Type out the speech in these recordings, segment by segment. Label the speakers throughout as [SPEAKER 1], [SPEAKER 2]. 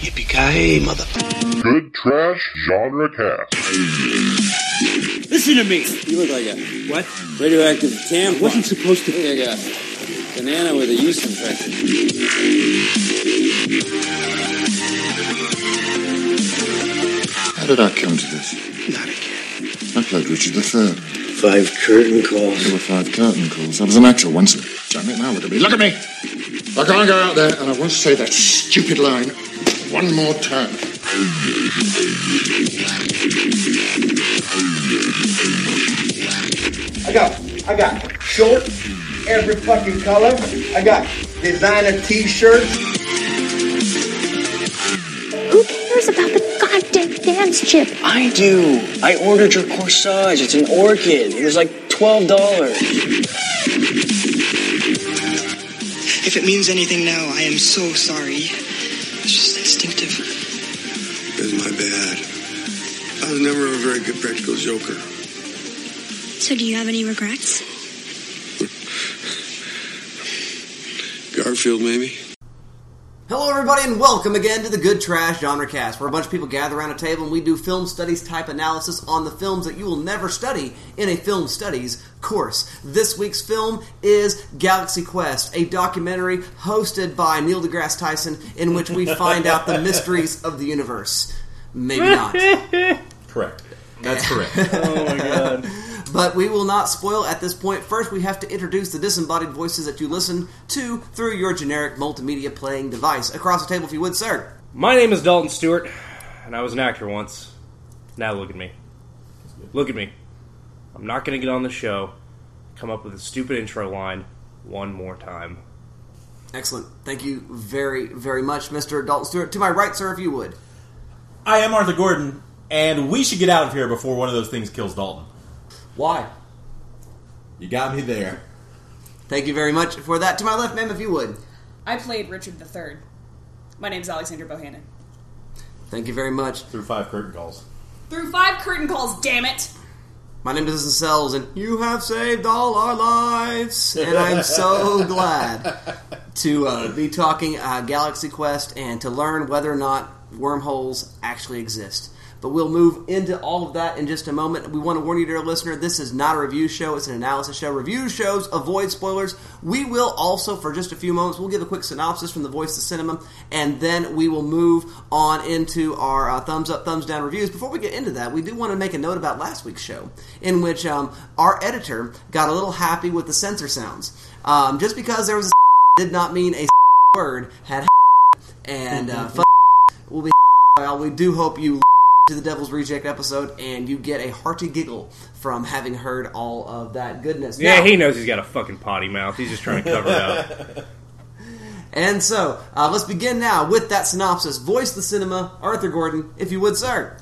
[SPEAKER 1] Yippee-ki-yay, mother.
[SPEAKER 2] Good Trash Genre Cast.
[SPEAKER 3] Listen to me.
[SPEAKER 4] You look like a
[SPEAKER 3] What?
[SPEAKER 4] radioactive tampon.
[SPEAKER 3] Wasn't supposed to.
[SPEAKER 4] Look like a banana with a yeast infection.
[SPEAKER 5] How did I come to this?
[SPEAKER 1] Not again.
[SPEAKER 5] I played Richard III.
[SPEAKER 1] Five curtain calls.
[SPEAKER 5] There were five curtain calls. I was an actor once. Damn it, now look at me. Look at me! I can't go out there and I won't say that stupid line one more time.
[SPEAKER 6] I got, I got shorts, every fucking color. I got designer T-shirts.
[SPEAKER 7] Who cares about the goddamn dance chip?
[SPEAKER 8] I do. I ordered your corsage. It's an orchid. It was like twelve dollars.
[SPEAKER 9] If it means anything now, I am so sorry.
[SPEAKER 1] I was never a very good practical joker.
[SPEAKER 7] So, do you have any regrets?
[SPEAKER 1] Garfield, maybe?
[SPEAKER 10] Hello, everybody, and welcome again to the Good Trash Genre Cast, where a bunch of people gather around a table and we do film studies type analysis on the films that you will never study in a film studies course. This week's film is Galaxy Quest, a documentary hosted by Neil deGrasse Tyson, in which we find out the mysteries of the universe. Maybe not.
[SPEAKER 11] Correct. That's correct.
[SPEAKER 3] Oh my god.
[SPEAKER 10] But we will not spoil at this point. First, we have to introduce the disembodied voices that you listen to through your generic multimedia playing device. Across the table, if you would, sir.
[SPEAKER 12] My name is Dalton Stewart, and I was an actor once. Now look at me. Look at me. I'm not going to get on the show, come up with a stupid intro line one more time.
[SPEAKER 10] Excellent. Thank you very, very much, Mr. Dalton Stewart. To my right, sir, if you would.
[SPEAKER 11] I am Arthur Gordon, and we should get out of here before one of those things kills Dalton.
[SPEAKER 10] Why?
[SPEAKER 11] You got me there.
[SPEAKER 10] Thank you very much for that. To my left, ma'am, if you would.
[SPEAKER 13] I played Richard III. My name's Alexander Bohannon.
[SPEAKER 10] Thank you very much.
[SPEAKER 11] Through five curtain calls.
[SPEAKER 13] Through five curtain calls, damn it!
[SPEAKER 10] My name is Sells, and you have saved all our lives. And I'm so glad to uh, be talking uh, Galaxy Quest and to learn whether or not wormholes actually exist. But we'll move into all of that in just a moment. We want to warn you, dear listener, this is not a review show, it's an analysis show. Review shows avoid spoilers. We will also, for just a few moments, we'll give a quick synopsis from the voice of cinema, and then we will move on into our uh, thumbs up, thumbs down reviews. Before we get into that, we do want to make a note about last week's show, in which um, our editor got a little happy with the censor sounds. Um, just because there was a did not mean a word had and uh, will be well, we do hope you to the Devil's Reject episode and you get a hearty giggle from having heard all of that goodness.
[SPEAKER 12] Yeah,
[SPEAKER 10] Now-
[SPEAKER 12] he knows he's got a fucking potty mouth. He's just trying to cover it up.
[SPEAKER 10] And so, uh, let's begin now with that synopsis. Voice the cinema, Arthur Gordon, if you would, sir.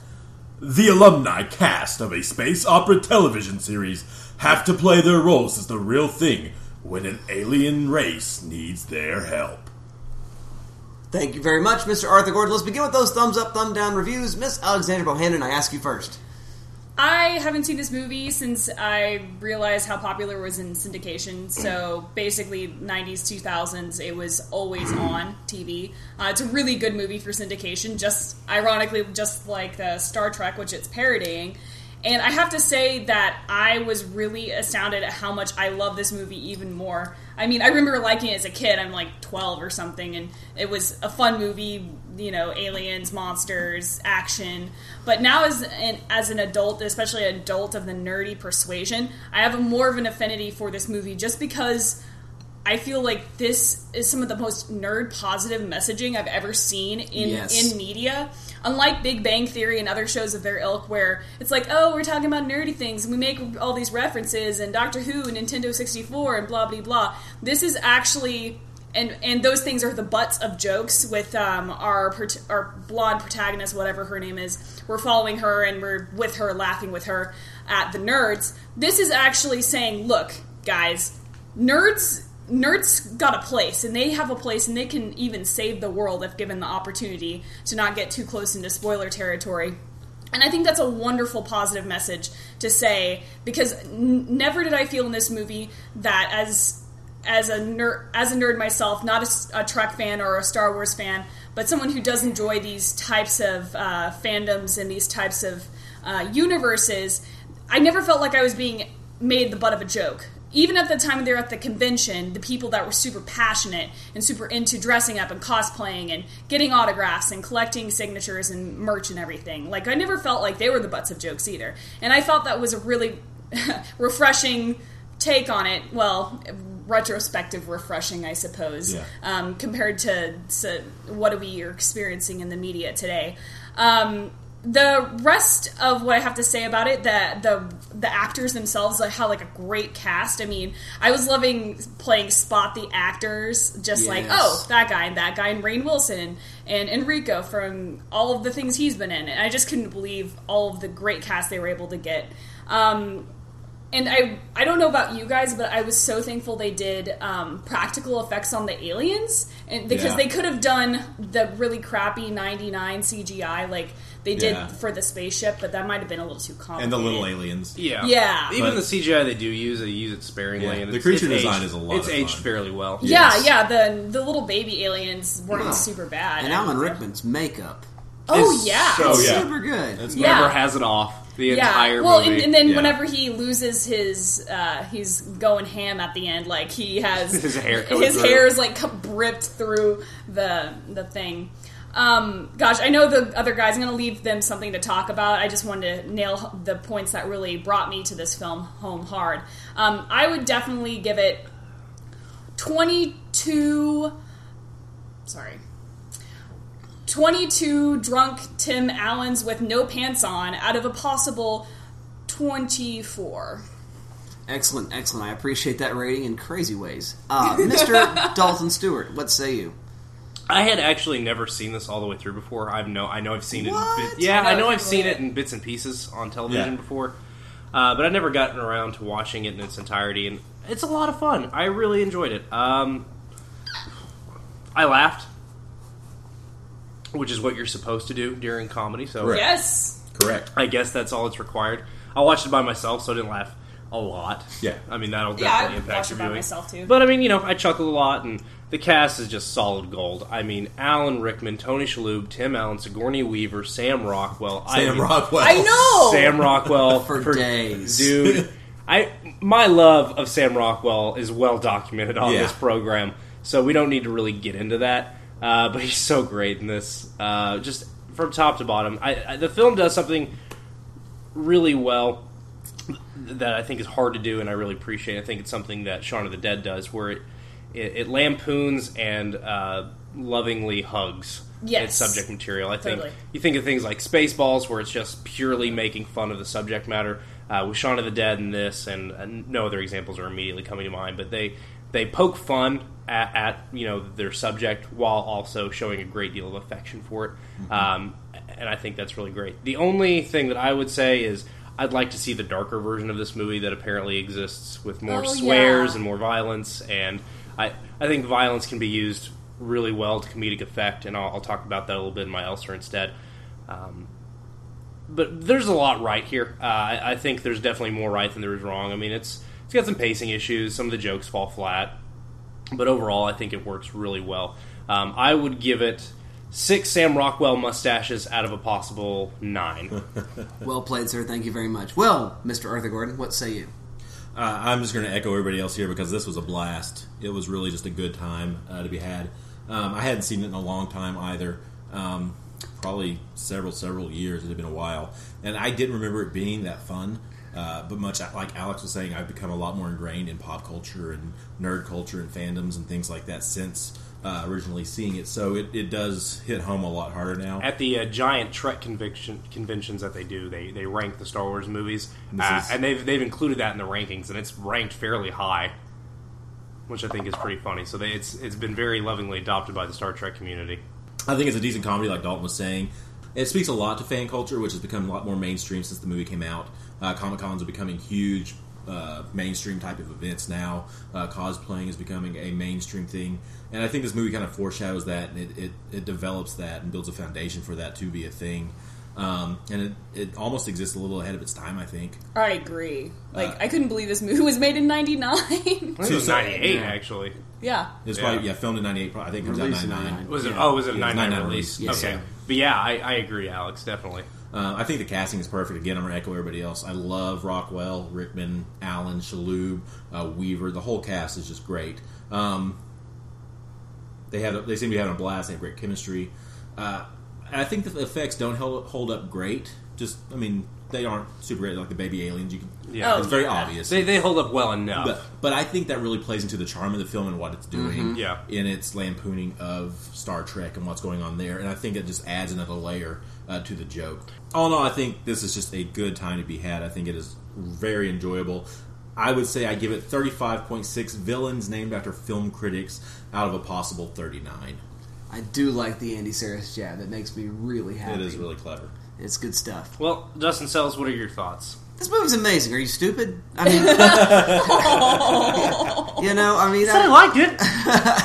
[SPEAKER 14] The alumni cast of a space opera television series have to play their roles as the real thing when an alien race needs their help.
[SPEAKER 10] Thank you very much, Mr. Arthur Gordon. Let's begin with those thumbs up, thumb down reviews. Miss Alexandra Bohannon, I ask you first.
[SPEAKER 13] I haven't seen this movie since I realized how popular it was in syndication. So basically, 90s, 2000s, it was always on TV. Uh, it's a really good movie for syndication, just ironically, just like the Star Trek, which it's parodying. And I have to say that I was really astounded at how much I love this movie even more. I mean, I remember liking it as a kid. I'm like 12 or something, and it was a fun movie. You know, aliens, monsters, action. But now, as an as an adult, especially an adult of the nerdy persuasion, I have more of an affinity for this movie just because I feel like this is some of the most nerd positive messaging I've ever seen in
[SPEAKER 10] Yes.
[SPEAKER 13] in media. Unlike Big Bang Theory and other shows of their ilk, where it's like, oh, we're talking about nerdy things and we make all these references and Doctor Who and Nintendo 64 and blah blah blah. This is actually. And, and those things are the butts of jokes with um, our our blonde protagonist, whatever her name is. We're following her and we're with her, laughing with her at the nerds. This is actually saying, look, guys, nerds nerds got a place and they have a place and they can even save the world if given the opportunity to not get too close into spoiler territory and I think that's a wonderful positive message to say because n- never did I feel in this movie that as as a nerd, as a nerd myself, not a Trek fan or a Star Wars fan, but someone who does enjoy these types of uh, fandoms and these types of uh, universes, I never felt like I was being made the butt of a joke. Even at the time they were at the convention, the people that were super passionate and super into dressing up and cosplaying and getting autographs and collecting signatures and merch and everything, like I never felt like they were the butts of jokes either. And I thought that was a really refreshing take on it. Well, retrospective refreshing, I suppose,
[SPEAKER 15] Yeah.
[SPEAKER 13] um, compared to, to what we are experiencing in the media today. Um, the rest of what I have to say about it, the the the actors themselves like, had like a great cast. I mean, I was loving playing Spot the actors, just like oh that guy and that guy and Rainn Wilson and Enrico from all of the things he's been in. And I just couldn't believe all of the great cast they were able to get. Um, and I I don't know about you guys, but I was so thankful they did um, practical effects on the aliens, and because
[SPEAKER 11] Yeah.
[SPEAKER 13] they could have done the really crappy '99 CGI like they did
[SPEAKER 11] Yeah.
[SPEAKER 13] for the spaceship, but that might have been a little too complicated.
[SPEAKER 14] and the little aliens.
[SPEAKER 12] Yeah,
[SPEAKER 13] Yeah.
[SPEAKER 12] Even
[SPEAKER 14] But-
[SPEAKER 12] the CGI they do use, they use it sparingly.
[SPEAKER 14] Yeah,
[SPEAKER 12] and
[SPEAKER 14] the
[SPEAKER 12] it's,
[SPEAKER 14] creature
[SPEAKER 12] it's
[SPEAKER 14] design
[SPEAKER 12] aged,
[SPEAKER 14] is a lot
[SPEAKER 12] It's
[SPEAKER 14] of
[SPEAKER 12] aged
[SPEAKER 14] fun.
[SPEAKER 12] fairly well.
[SPEAKER 13] Yeah, yeah. The the little baby aliens weren't super bad.
[SPEAKER 10] And Alan Rickman's makeup.
[SPEAKER 13] Oh
[SPEAKER 12] It's
[SPEAKER 13] yeah,
[SPEAKER 12] so-
[SPEAKER 10] It's
[SPEAKER 12] yeah.
[SPEAKER 10] super good.
[SPEAKER 12] It's
[SPEAKER 13] Yeah.
[SPEAKER 12] never has it off the
[SPEAKER 13] yeah.
[SPEAKER 12] entire
[SPEAKER 13] well,
[SPEAKER 12] movie.
[SPEAKER 13] and, and then
[SPEAKER 12] Yeah.
[SPEAKER 13] whenever he loses his, uh, he's going ham at the end. Like he has
[SPEAKER 12] His hair coming
[SPEAKER 13] his
[SPEAKER 12] through.
[SPEAKER 13] hair is like ripped through the the thing. Um, gosh, I know the other guys. I'm going to leave them something to talk about. I just wanted to nail the points that really brought me to this film home hard. Um, I would definitely give it 22. Sorry. 22 drunk Tim Allens with no pants on out of a possible 24.
[SPEAKER 10] Excellent, excellent. I appreciate that rating in crazy ways. Uh, Mr. Dalton Stewart, what say you?
[SPEAKER 12] I had actually never seen this all the way through before. I've know I know I've seen it. In bit, yeah,
[SPEAKER 10] I
[SPEAKER 12] I
[SPEAKER 10] know
[SPEAKER 12] know I've seen
[SPEAKER 10] really
[SPEAKER 12] it in bits and pieces on television
[SPEAKER 14] Yeah.
[SPEAKER 12] before, uh, but I've never gotten around to watching it in its entirety, and it's a lot of fun. I really enjoyed it. Um, I laughed, which is what you're supposed to do during comedy. So
[SPEAKER 14] Correct.
[SPEAKER 13] Yes.
[SPEAKER 14] Correct.
[SPEAKER 12] I guess that's all it's required. I watched it by myself, so I didn't laugh a lot.
[SPEAKER 14] Yeah.
[SPEAKER 12] I mean that'll
[SPEAKER 13] Yeah, I
[SPEAKER 12] definitely impact
[SPEAKER 13] watched
[SPEAKER 12] your
[SPEAKER 13] it by
[SPEAKER 12] viewing.
[SPEAKER 13] myself, too.
[SPEAKER 12] But I mean, you know, I chuckled a lot, and the cast is just solid gold. I mean, Alan Rickman, Tony Shalhoub, Tim Allen, Sigourney Weaver, Sam Rockwell. I
[SPEAKER 14] Sam
[SPEAKER 12] mean,
[SPEAKER 14] Rockwell.
[SPEAKER 13] I know!
[SPEAKER 12] Sam Rockwell
[SPEAKER 10] For days.
[SPEAKER 12] dude. I my love of Sam Rockwell is well documented on
[SPEAKER 14] Yeah.
[SPEAKER 12] this program, so we don't need to really get into that. Uh, but he's so great in this, uh, just from top to bottom. I, I, the film does something really well that I think is hard to do, and I really appreciate. I think it's something that Shaun of the Dead does, where it it, it lampoons and uh, lovingly hugs
[SPEAKER 13] Yes.
[SPEAKER 12] its subject material. I think
[SPEAKER 13] Totally.
[SPEAKER 12] you think of things like Spaceballs, where it's just purely making fun of the subject matter. Uh, with Shaun of the Dead and this, and, and no other examples are immediately coming to mind, but they they poke fun at, at you know their subject while also showing a great deal of affection for it, um, and I think that's really great. The only thing that I would say is I'd like to see the darker version of this movie that apparently exists with more
[SPEAKER 13] Oh,
[SPEAKER 12] swears
[SPEAKER 13] yeah.
[SPEAKER 12] and more violence, and I I think violence can be used really well to comedic effect, and I'll, I'll talk about that a little bit in my Elser instead. Um, but there's a lot right here. Uh, I, I think there's definitely more right than there is wrong. I mean, it's it's got some pacing issues. Some of the jokes fall flat, but overall, I think it works really well. Um, I would give it six Sam Rockwell mustaches out of a possible nine.
[SPEAKER 10] Well played, sir. Thank you very much. Well, Mr. Arthur Gordon, what say you?
[SPEAKER 14] Uh, I'm just going to echo everybody else here because this was a blast. It was really just a good time uh, to be had. Um, I hadn't seen it in a long time either. Um, probably several, several years. It had been a while, and I didn't remember it being that fun. Uh, but much like Alex was saying, I've become a lot more ingrained in pop culture and nerd culture and fandoms and things like that since uh, originally seeing it. So it, it does hit home a lot harder now.
[SPEAKER 12] At the uh, giant Trek conviction, conventions that they do, they, they rank the Star Wars movies,
[SPEAKER 14] And
[SPEAKER 12] uh,
[SPEAKER 14] is-
[SPEAKER 12] and they've they've included that in the rankings, and it's ranked fairly high, which I think is pretty funny. So they, it's it's been very lovingly adopted by the Star Trek community.
[SPEAKER 14] I think it's a decent comedy, like Dalton was saying. It speaks a lot to fan culture, which has become a lot more mainstream since the movie came out. Uh, Comic Cons are becoming huge uh, mainstream type of events now. Uh, cosplaying is becoming a mainstream thing, and I think this movie kind of foreshadows that, and it, it, it develops that and builds a foundation for that to be a thing. Um, and it, it almost exists a little ahead of its time, I think.
[SPEAKER 13] I agree. Like
[SPEAKER 14] Uh,
[SPEAKER 13] I couldn't believe this movie was made in '99.
[SPEAKER 12] It was 98, actually.
[SPEAKER 13] Yeah.
[SPEAKER 14] It was probably yeah filmed in '98. I think it comes out
[SPEAKER 11] Released in
[SPEAKER 14] '99.
[SPEAKER 11] 99.
[SPEAKER 12] Was it? Oh, was it a
[SPEAKER 14] Yeah,
[SPEAKER 12] 99 release?
[SPEAKER 14] Yes.
[SPEAKER 12] Okay. But yeah, I, I agree, Alex. Definitely.
[SPEAKER 14] Uh, I think the casting is perfect. Again, I'm going to echo everybody else. I love Rockwell, Rickman, Allen, Shalhoub, uh, Weaver. The whole cast is just great. Um, they had they seem to be having a blast. They have great chemistry. Uh, I think the effects don't hold, hold up great. Just I mean they aren't super great like the baby aliens. You can
[SPEAKER 12] Yeah. Oh,
[SPEAKER 14] it's very
[SPEAKER 12] yeah.
[SPEAKER 14] obvious.
[SPEAKER 12] They- they hold up well enough.
[SPEAKER 14] But, but I think that really plays into the charm of the film and what it's doing.
[SPEAKER 12] Mhm. Yeah.
[SPEAKER 14] in its lampooning of Star Trek and what's going on there. And I think it just adds another layer uh, to the joke. All in all, I think this is just a good time to be had. I think it is very enjoyable. I would say I give it 35.6 villains named after film critics out of a possible 39.
[SPEAKER 10] I do like the Andy Serkis jab. That makes me really happy.
[SPEAKER 14] It is really clever.
[SPEAKER 10] It's good stuff.
[SPEAKER 12] Well, Justin Sells, what are your thoughts?
[SPEAKER 10] This movie's amazing. Are you stupid? I mean, you know, I mean,
[SPEAKER 13] He said he
[SPEAKER 12] liked it.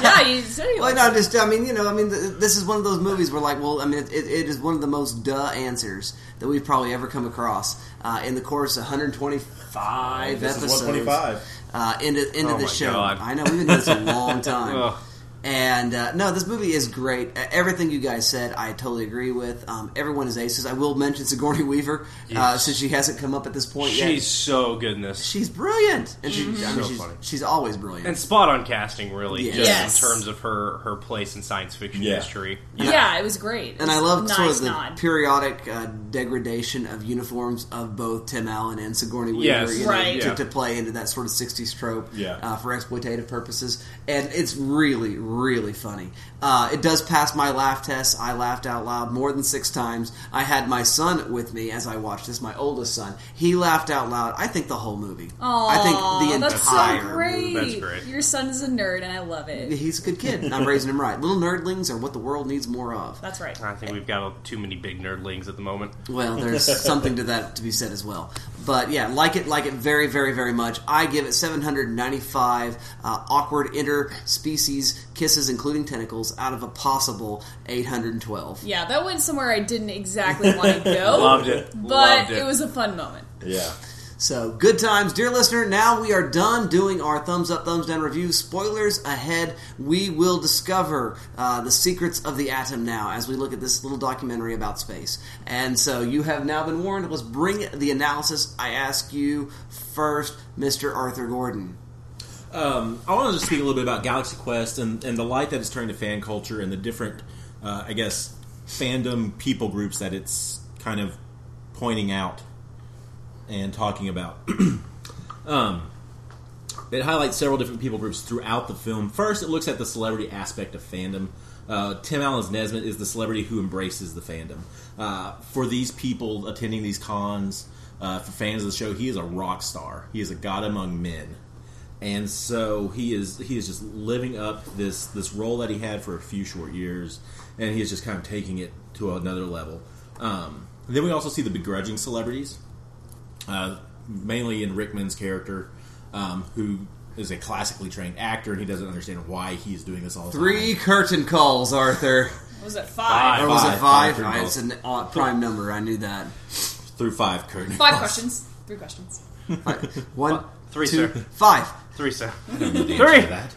[SPEAKER 13] yeah, you said he
[SPEAKER 10] Well,
[SPEAKER 13] liked
[SPEAKER 10] no, just I mean, you know, I mean, th- this is one of those movies where, like, well, I mean, it, it is one of the most duh answers that we've probably ever come across uh, in the course of 125
[SPEAKER 11] This is
[SPEAKER 10] episodes.
[SPEAKER 11] 125.
[SPEAKER 10] Uh, into into
[SPEAKER 12] Oh
[SPEAKER 10] the show.
[SPEAKER 12] God.
[SPEAKER 10] I know we've been doing this a long time.
[SPEAKER 12] Ugh.
[SPEAKER 10] And uh, no, this movie is great. Uh, Everything you guys said, I totally agree with. Um, everyone is aces. I will mention Sigourney Weaver uh, since she hasn't come up at this point yet.
[SPEAKER 12] She's so good in this.
[SPEAKER 10] She's brilliant, and she, I mean,
[SPEAKER 12] So
[SPEAKER 10] she's,
[SPEAKER 12] funny.
[SPEAKER 10] she's always brilliant.
[SPEAKER 12] And spot on casting, really,
[SPEAKER 10] Yes.
[SPEAKER 12] just
[SPEAKER 10] Yes.
[SPEAKER 12] in terms of her, her place in science fiction
[SPEAKER 10] Yeah.
[SPEAKER 12] history.
[SPEAKER 13] Yeah. it was great. It
[SPEAKER 10] And
[SPEAKER 13] was
[SPEAKER 10] I love
[SPEAKER 13] nice
[SPEAKER 10] sort of the
[SPEAKER 13] nod.
[SPEAKER 10] periodic uh, degradation of uniforms of both Tim Allen and Sigourney Weaver,
[SPEAKER 12] Yes.
[SPEAKER 10] you know,
[SPEAKER 13] Right.
[SPEAKER 10] to,
[SPEAKER 12] Yeah.
[SPEAKER 10] to play into that sort of '60s trope
[SPEAKER 11] Yeah.
[SPEAKER 10] uh, for exploitative purposes. And it's really, really funny. Uh, it does pass my laugh test. I laughed out loud more than six times. I had my son with me as I watched this, my oldest son. He laughed out loud. I think the whole movie. I think the
[SPEAKER 13] Aw, that's
[SPEAKER 10] entire
[SPEAKER 13] so great.
[SPEAKER 10] movie.
[SPEAKER 12] That's great.
[SPEAKER 13] Your son is a nerd, and I love it.
[SPEAKER 10] He's a good kid. I'm raising him right. Little nerdlings are what the world needs more of.
[SPEAKER 13] That's right.
[SPEAKER 12] I think we've got too many big nerdlings at the moment.
[SPEAKER 10] Well, there's something to that to be said as well. But yeah, like it, like it very, very, very much. I give it 795 uh, awkward interspecies kisses, including tentacles, out of a possible 812.
[SPEAKER 13] Yeah, that went somewhere I didn't exactly want to go.
[SPEAKER 12] Loved it.
[SPEAKER 13] But
[SPEAKER 12] Loved it.
[SPEAKER 13] it was a fun moment.
[SPEAKER 11] Yeah.
[SPEAKER 10] So good times, dear listener. Now we are done doing our thumbs up, thumbs down reviews. Spoilers ahead. We will discover uh, the secrets of the atom now as we look at this little documentary about space. And so you have now been warned. Let's bring the analysis. I ask you first, Mr. Arthur Gordon.
[SPEAKER 14] Um, I want to speak a little bit about Galaxy Quest and, and the light that it's turning to fan culture and the different, uh, I guess, fandom people groups that it's kind of pointing out and talking about. um, it highlights several different people groups throughout the film. First, it looks at the celebrity aspect of fandom. Uh, Tim Allen's Nesmith is the celebrity who embraces the fandom. Uh, for these people attending these cons, uh, for fans of the show, he is a rock star. He is a god among men and so he is he is just living up this this role that he had for a few short years, and he is just kind of taking it to another level. Um, then we also see the begrudging celebrities, uh, mainly in Rickman's character, um, who is a classically trained actor, and he doesn't understand why he's doing this all the
[SPEAKER 10] Three
[SPEAKER 14] time.
[SPEAKER 10] curtain calls, Arthur.
[SPEAKER 13] Was it five?
[SPEAKER 10] Or was
[SPEAKER 14] Five,
[SPEAKER 10] it five?
[SPEAKER 14] five curtain
[SPEAKER 10] it's an uh, prime number. I knew that.
[SPEAKER 14] through five curtain.
[SPEAKER 13] Five
[SPEAKER 14] calls.
[SPEAKER 13] questions. Three questions.
[SPEAKER 10] One,
[SPEAKER 12] Three,
[SPEAKER 10] two,
[SPEAKER 12] sir.
[SPEAKER 10] five.
[SPEAKER 12] Three, sir.
[SPEAKER 14] I don't know the answer
[SPEAKER 12] Three.
[SPEAKER 14] to that.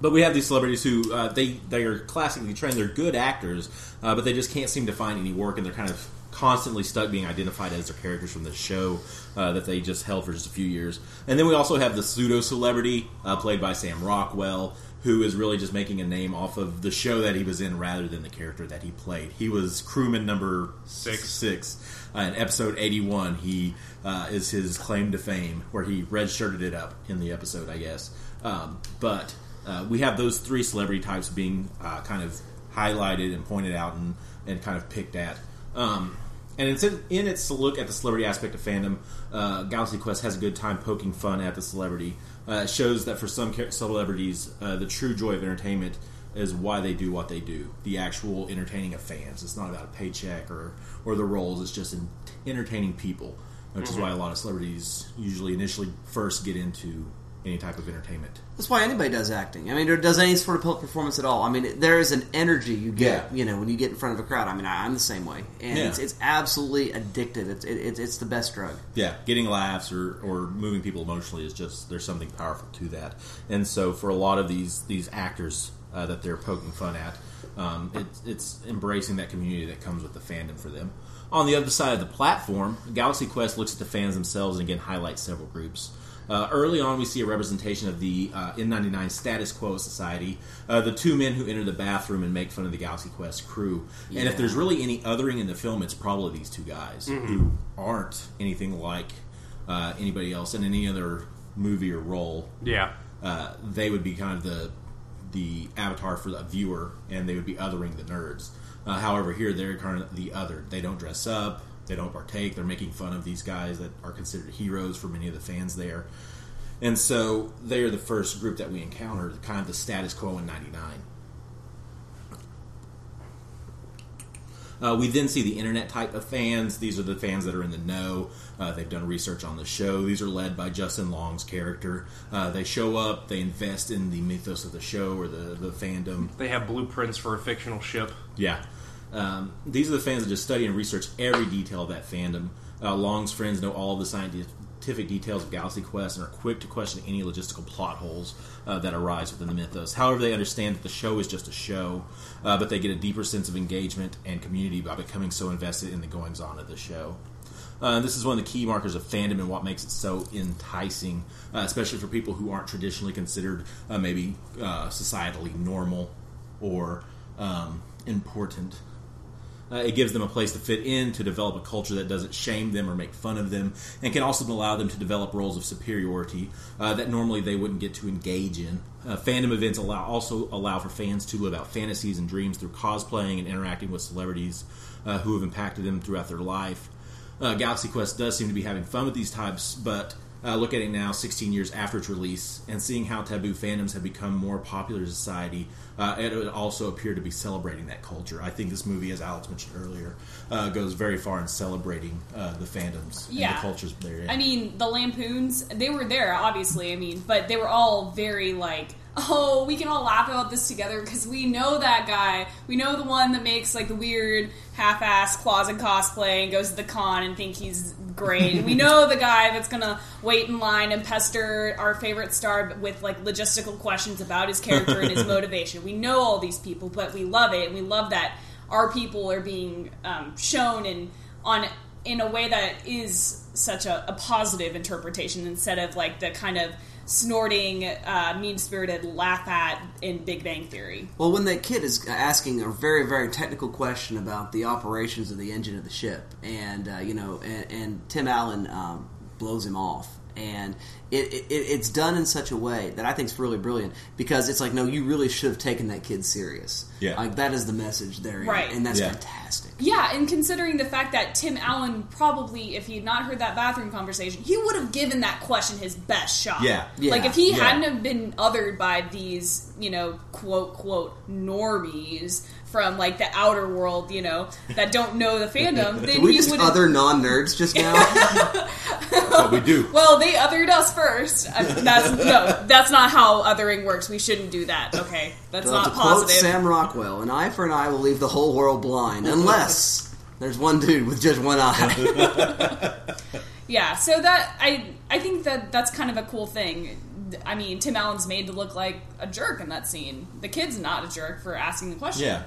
[SPEAKER 14] But we have these celebrities who uh, they they are classically trained. They're good actors, uh, but they just can't seem to find any work, and they're kind of constantly stuck being identified as their characters from the show uh, that they just held for just a few years. And then we also have the pseudo celebrity uh, played by Sam Rockwell, who is really just making a name off of the show that he was in rather than the character that he played. He was crewman number
[SPEAKER 12] Six.
[SPEAKER 14] Six uh, in episode eighty-one. He uh, is his claim to fame, where he redshirted it up in the episode, I guess. Um, but uh, we have those three celebrity types being uh, kind of highlighted and pointed out and, and kind of picked at. Um, and it's in, in its look at the celebrity aspect of fandom, uh, Galaxy Quest has a good time poking fun at the celebrity. Uh, it shows that for some celebrities, uh, the true joy of entertainment is why they do what they do. The actual entertaining of fans. It's not about a paycheck or, or the roles. It's just in entertaining people, which is
[SPEAKER 12] Mhm.
[SPEAKER 14] why a lot of celebrities usually initially first get into any type of entertainment.
[SPEAKER 10] That's why anybody does acting. I mean, or does any sort of public performance at all. I mean, there is an energy you get,
[SPEAKER 14] Yeah.
[SPEAKER 10] you know, when you get in front of a crowd. I mean, I, I'm the same way, and
[SPEAKER 14] Yeah.
[SPEAKER 10] it's, it's absolutely addictive. It's it, it's it's the best drug.
[SPEAKER 14] Yeah, getting laughs or, or moving people emotionally is just there's something powerful to that. And so for a lot of these these actors uh, that they're poking fun at, um, it's it's embracing that community that comes with the fandom for them. On the other side of the platform, Galaxy Quest looks at the fans themselves and again highlights several groups. Uh, early on, we see a representation of the uh, N99 Status Quo Society, uh, the two men who enter the bathroom and make fun of the Galaxy Quest crew. And if there's really any othering in the film, it's probably these two guys
[SPEAKER 12] Mhm.
[SPEAKER 14] who aren't anything like uh, anybody else in any other movie or role.
[SPEAKER 12] Yeah.
[SPEAKER 14] uh, they would be kind of the the avatar for the viewer, and they would be othering the nerds. Uh, however, here they're kind of the other. They don't dress up. They don't partake. They're making fun of these guys that are considered heroes for many of the fans there. And so they are the first group that we encountered, kind of the status quo in '99. Uh, we then see the internet type of fans. These are the fans that are in the know. Uh, they've done research on the show. These are led by Justin Long's character. Uh, they show up, they invest in the mythos of the show or the, the fandom.
[SPEAKER 12] They have blueprints for a fictional ship.
[SPEAKER 14] Yeah. Um, these are the fans that just study and research every detail of that fandom. Uh, Long's friends know all of the scientific details of Galaxy Quest and are quick to question any logistical plot holes uh, that arise within the mythos. However, they understand that the show is just a show, uh, but they get a deeper sense of engagement and community by becoming so invested in the goings on of the show. Uh, this is one of the key markers of fandom and what makes it so enticing, uh, especially for people who aren't traditionally considered uh, maybe uh, societally normal or um, important. Uh, it gives them a place to fit in, to develop a culture that doesn't shame them or make fun of them, and can also allow them to develop roles of superiority uh, that normally they wouldn't get to engage in. Uh, fandom events allow also allow for fans to live out fantasies and dreams through cosplaying and interacting with celebrities uh, who have impacted them throughout their life. Uh, Galaxy Quest does seem to be having fun with these types, but uh, look at it now, 16 years after its release, and seeing how taboo fandoms have become more popular in society, uh, it would also appear to be celebrating that culture. I think this movie, as Alex mentioned earlier, uh, goes very far in celebrating uh, the fandoms and the cultures there.
[SPEAKER 13] I mean, the lampoons, they were there, obviously, I mean, but they were all very like, oh, we can all laugh about this together because we know that guy. We know the one that makes like the weird half ass closet cosplay and goes to the con and think he's great. we know the guy that's gonna wait in line and pester our favorite star with like logistical questions about his character and his motivation. We know all these people, but we love it and we love that our people are being um, shown and on in a way that is such a, a positive interpretation instead of like the kind of snorting, uh, mean spirited laugh at in Big Bang Theory.
[SPEAKER 10] Well, when that kid is asking a very, very technical question about the operations of the engine of the ship, and uh, you know, and, and Tim Allen um, blows him off, and it, it, it's done in such a way that I think is really brilliant because it's like, no, you really should have taken that kid serious.
[SPEAKER 14] Yeah.
[SPEAKER 10] like that is the message there,
[SPEAKER 13] Right.
[SPEAKER 10] And that's
[SPEAKER 14] Yeah.
[SPEAKER 10] fantastic.
[SPEAKER 13] Yeah, and considering the fact that Tim Allen probably, if he had not heard that bathroom conversation, he would have given that question his best shot.
[SPEAKER 14] Yeah. Yeah.
[SPEAKER 13] Like if he
[SPEAKER 14] Yeah.
[SPEAKER 13] hadn't have been othered by these, you know, quote quote normies from like the outer world, you know, that don't know the fandom, then
[SPEAKER 10] Did we
[SPEAKER 13] he
[SPEAKER 10] just
[SPEAKER 13] would
[SPEAKER 10] other non nerds just now?
[SPEAKER 14] That's what we do.
[SPEAKER 13] Well, they othered us first. I, that's no, that's not how othering works. We shouldn't do that. Okay, that's
[SPEAKER 10] Well,
[SPEAKER 13] not
[SPEAKER 10] to quote
[SPEAKER 13] positive.
[SPEAKER 10] Sam Rockwell, an eye for an eye will leave the whole world blind, unless there's one dude with just one eye.
[SPEAKER 13] Yeah, so that I I think that that's kind of a cool thing. I mean, Tim Allen's made to look like a jerk in that scene. The kid's not a jerk for asking the question.
[SPEAKER 14] Yeah.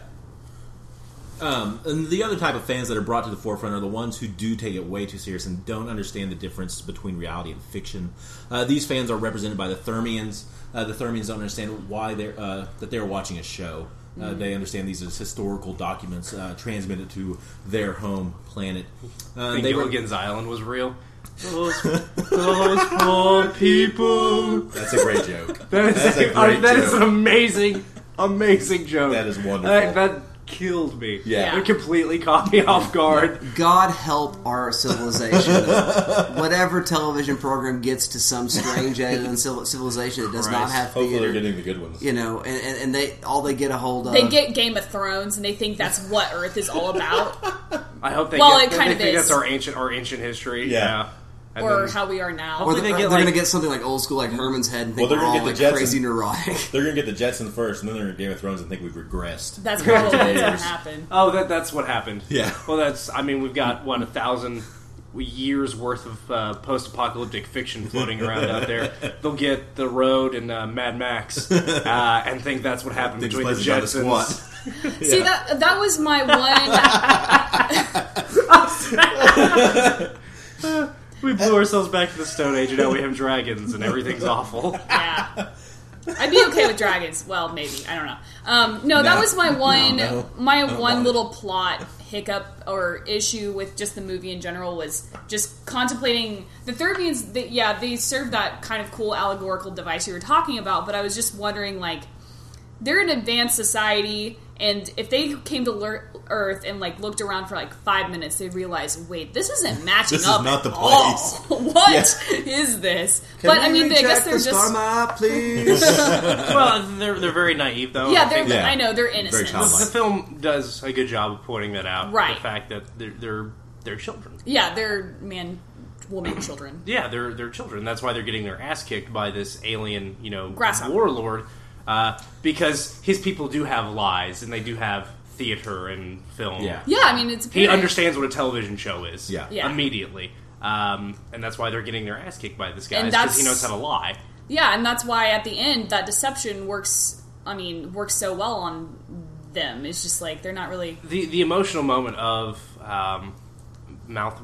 [SPEAKER 14] Um, and the other type of fans that are brought to the forefront are the ones who do take it way too serious and don't understand the difference between reality and fiction. Uh, these fans are represented by the Thermians. Uh, the Thermians don't understand why they're uh, that they're watching a show. Uh,
[SPEAKER 12] Mhm.
[SPEAKER 14] They understand these as historical documents uh, transmitted to their home planet. Uh,
[SPEAKER 12] Think
[SPEAKER 14] they were
[SPEAKER 12] Gilligan's Island was real. Those, those poor people.
[SPEAKER 14] That's a great joke.
[SPEAKER 12] That is,
[SPEAKER 14] That's a
[SPEAKER 12] uh,
[SPEAKER 14] great
[SPEAKER 12] that is
[SPEAKER 14] joke.
[SPEAKER 12] an amazing, amazing joke.
[SPEAKER 14] That is wonderful.
[SPEAKER 12] That, that killed me.
[SPEAKER 10] Yeah.
[SPEAKER 12] It completely caught me off guard.
[SPEAKER 10] God help our civilization. Whatever television program gets to some strange alien civil- civilization that does not
[SPEAKER 14] Christ.
[SPEAKER 10] have
[SPEAKER 14] Hopefully
[SPEAKER 10] theater,
[SPEAKER 14] they're getting the good ones.
[SPEAKER 10] You know, and, and, and they all they get a hold of.
[SPEAKER 13] They get Game of Thrones and they think that's what Earth is all about.
[SPEAKER 12] I hope they
[SPEAKER 13] Well,
[SPEAKER 12] get,
[SPEAKER 13] it kind
[SPEAKER 12] they
[SPEAKER 13] of
[SPEAKER 12] think
[SPEAKER 13] is.
[SPEAKER 12] that's our ancient our ancient history.
[SPEAKER 14] Yeah.
[SPEAKER 11] And
[SPEAKER 13] or
[SPEAKER 11] then-
[SPEAKER 13] how we are now.
[SPEAKER 10] Or they're, they're going to get something like old school, like Herman's Head, and
[SPEAKER 14] Well,
[SPEAKER 10] think
[SPEAKER 14] they're
[SPEAKER 10] we're
[SPEAKER 14] gonna
[SPEAKER 10] all
[SPEAKER 14] get the
[SPEAKER 10] like
[SPEAKER 14] Jetsons.
[SPEAKER 10] crazy neurotic.
[SPEAKER 14] They're gonna get the Jetsons first, and then they're gonna Game of Thrones and think we've regressed.
[SPEAKER 13] That's probably what's
[SPEAKER 14] Years.
[SPEAKER 13] gonna happen.
[SPEAKER 12] Oh, that that's what happened.
[SPEAKER 14] Yeah.
[SPEAKER 12] Well, that's. I mean, we've got what a thousand years worth of uh, post-apocalyptic fiction floating around out there. They'll get the Road and uh, Mad Max, uh, and think that's what happened between the
[SPEAKER 14] this place is the
[SPEAKER 12] Jetsons.
[SPEAKER 13] See that that was my one.
[SPEAKER 12] We blew ourselves back to the Stone Age, and now we have dragons, and everything's awful.
[SPEAKER 13] yeah. I'd be okay with dragons. Well, maybe I don't know. Um, no, that
[SPEAKER 12] No.
[SPEAKER 13] was my one.
[SPEAKER 12] No, no.
[SPEAKER 13] My
[SPEAKER 12] don't
[SPEAKER 13] one
[SPEAKER 12] want
[SPEAKER 13] little plot hiccup or issue with just the movie in general was just contemplating the Thermians. That, yeah, they served that kind of cool allegorical device you were talking about, but I was just wondering like they're an advanced society and if they came to earth and like looked around for like five minutes they'd realize wait this isn't matching
[SPEAKER 14] This is
[SPEAKER 13] up
[SPEAKER 14] not the
[SPEAKER 13] all.
[SPEAKER 14] place.
[SPEAKER 13] What
[SPEAKER 14] Yeah.
[SPEAKER 13] is this
[SPEAKER 10] Can
[SPEAKER 13] but i mean i guess they're
[SPEAKER 10] the
[SPEAKER 13] just
[SPEAKER 10] star map, please?
[SPEAKER 12] well, they're they're very naive, though.
[SPEAKER 13] Yeah,
[SPEAKER 12] I
[SPEAKER 13] they're-
[SPEAKER 12] think-
[SPEAKER 13] I know, they're innocent.
[SPEAKER 12] The, the film does a good job of pointing that out.
[SPEAKER 13] Right.
[SPEAKER 12] The fact that they're they're, they're children.
[SPEAKER 13] yeah they're man woman children
[SPEAKER 12] Yeah, they're they're children. That's why they're getting their ass kicked by this alien, you know,
[SPEAKER 13] Grasshopper.
[SPEAKER 12] warlord. Uh, because his people do have lies and they do have theater and film.
[SPEAKER 14] Yeah.
[SPEAKER 13] Yeah, I mean, it's
[SPEAKER 12] he
[SPEAKER 13] apparent.
[SPEAKER 12] understands what a television show is.
[SPEAKER 14] Yeah.
[SPEAKER 13] Yeah.
[SPEAKER 12] immediately. Um, and that's why they're getting their ass kicked by this guy
[SPEAKER 13] And
[SPEAKER 12] because he
[SPEAKER 13] that's-
[SPEAKER 12] knows how to lie.
[SPEAKER 13] yeah and that's why at the end that deception works i mean works so well on them it's just like they're not really
[SPEAKER 12] the the emotional moment of um, mouth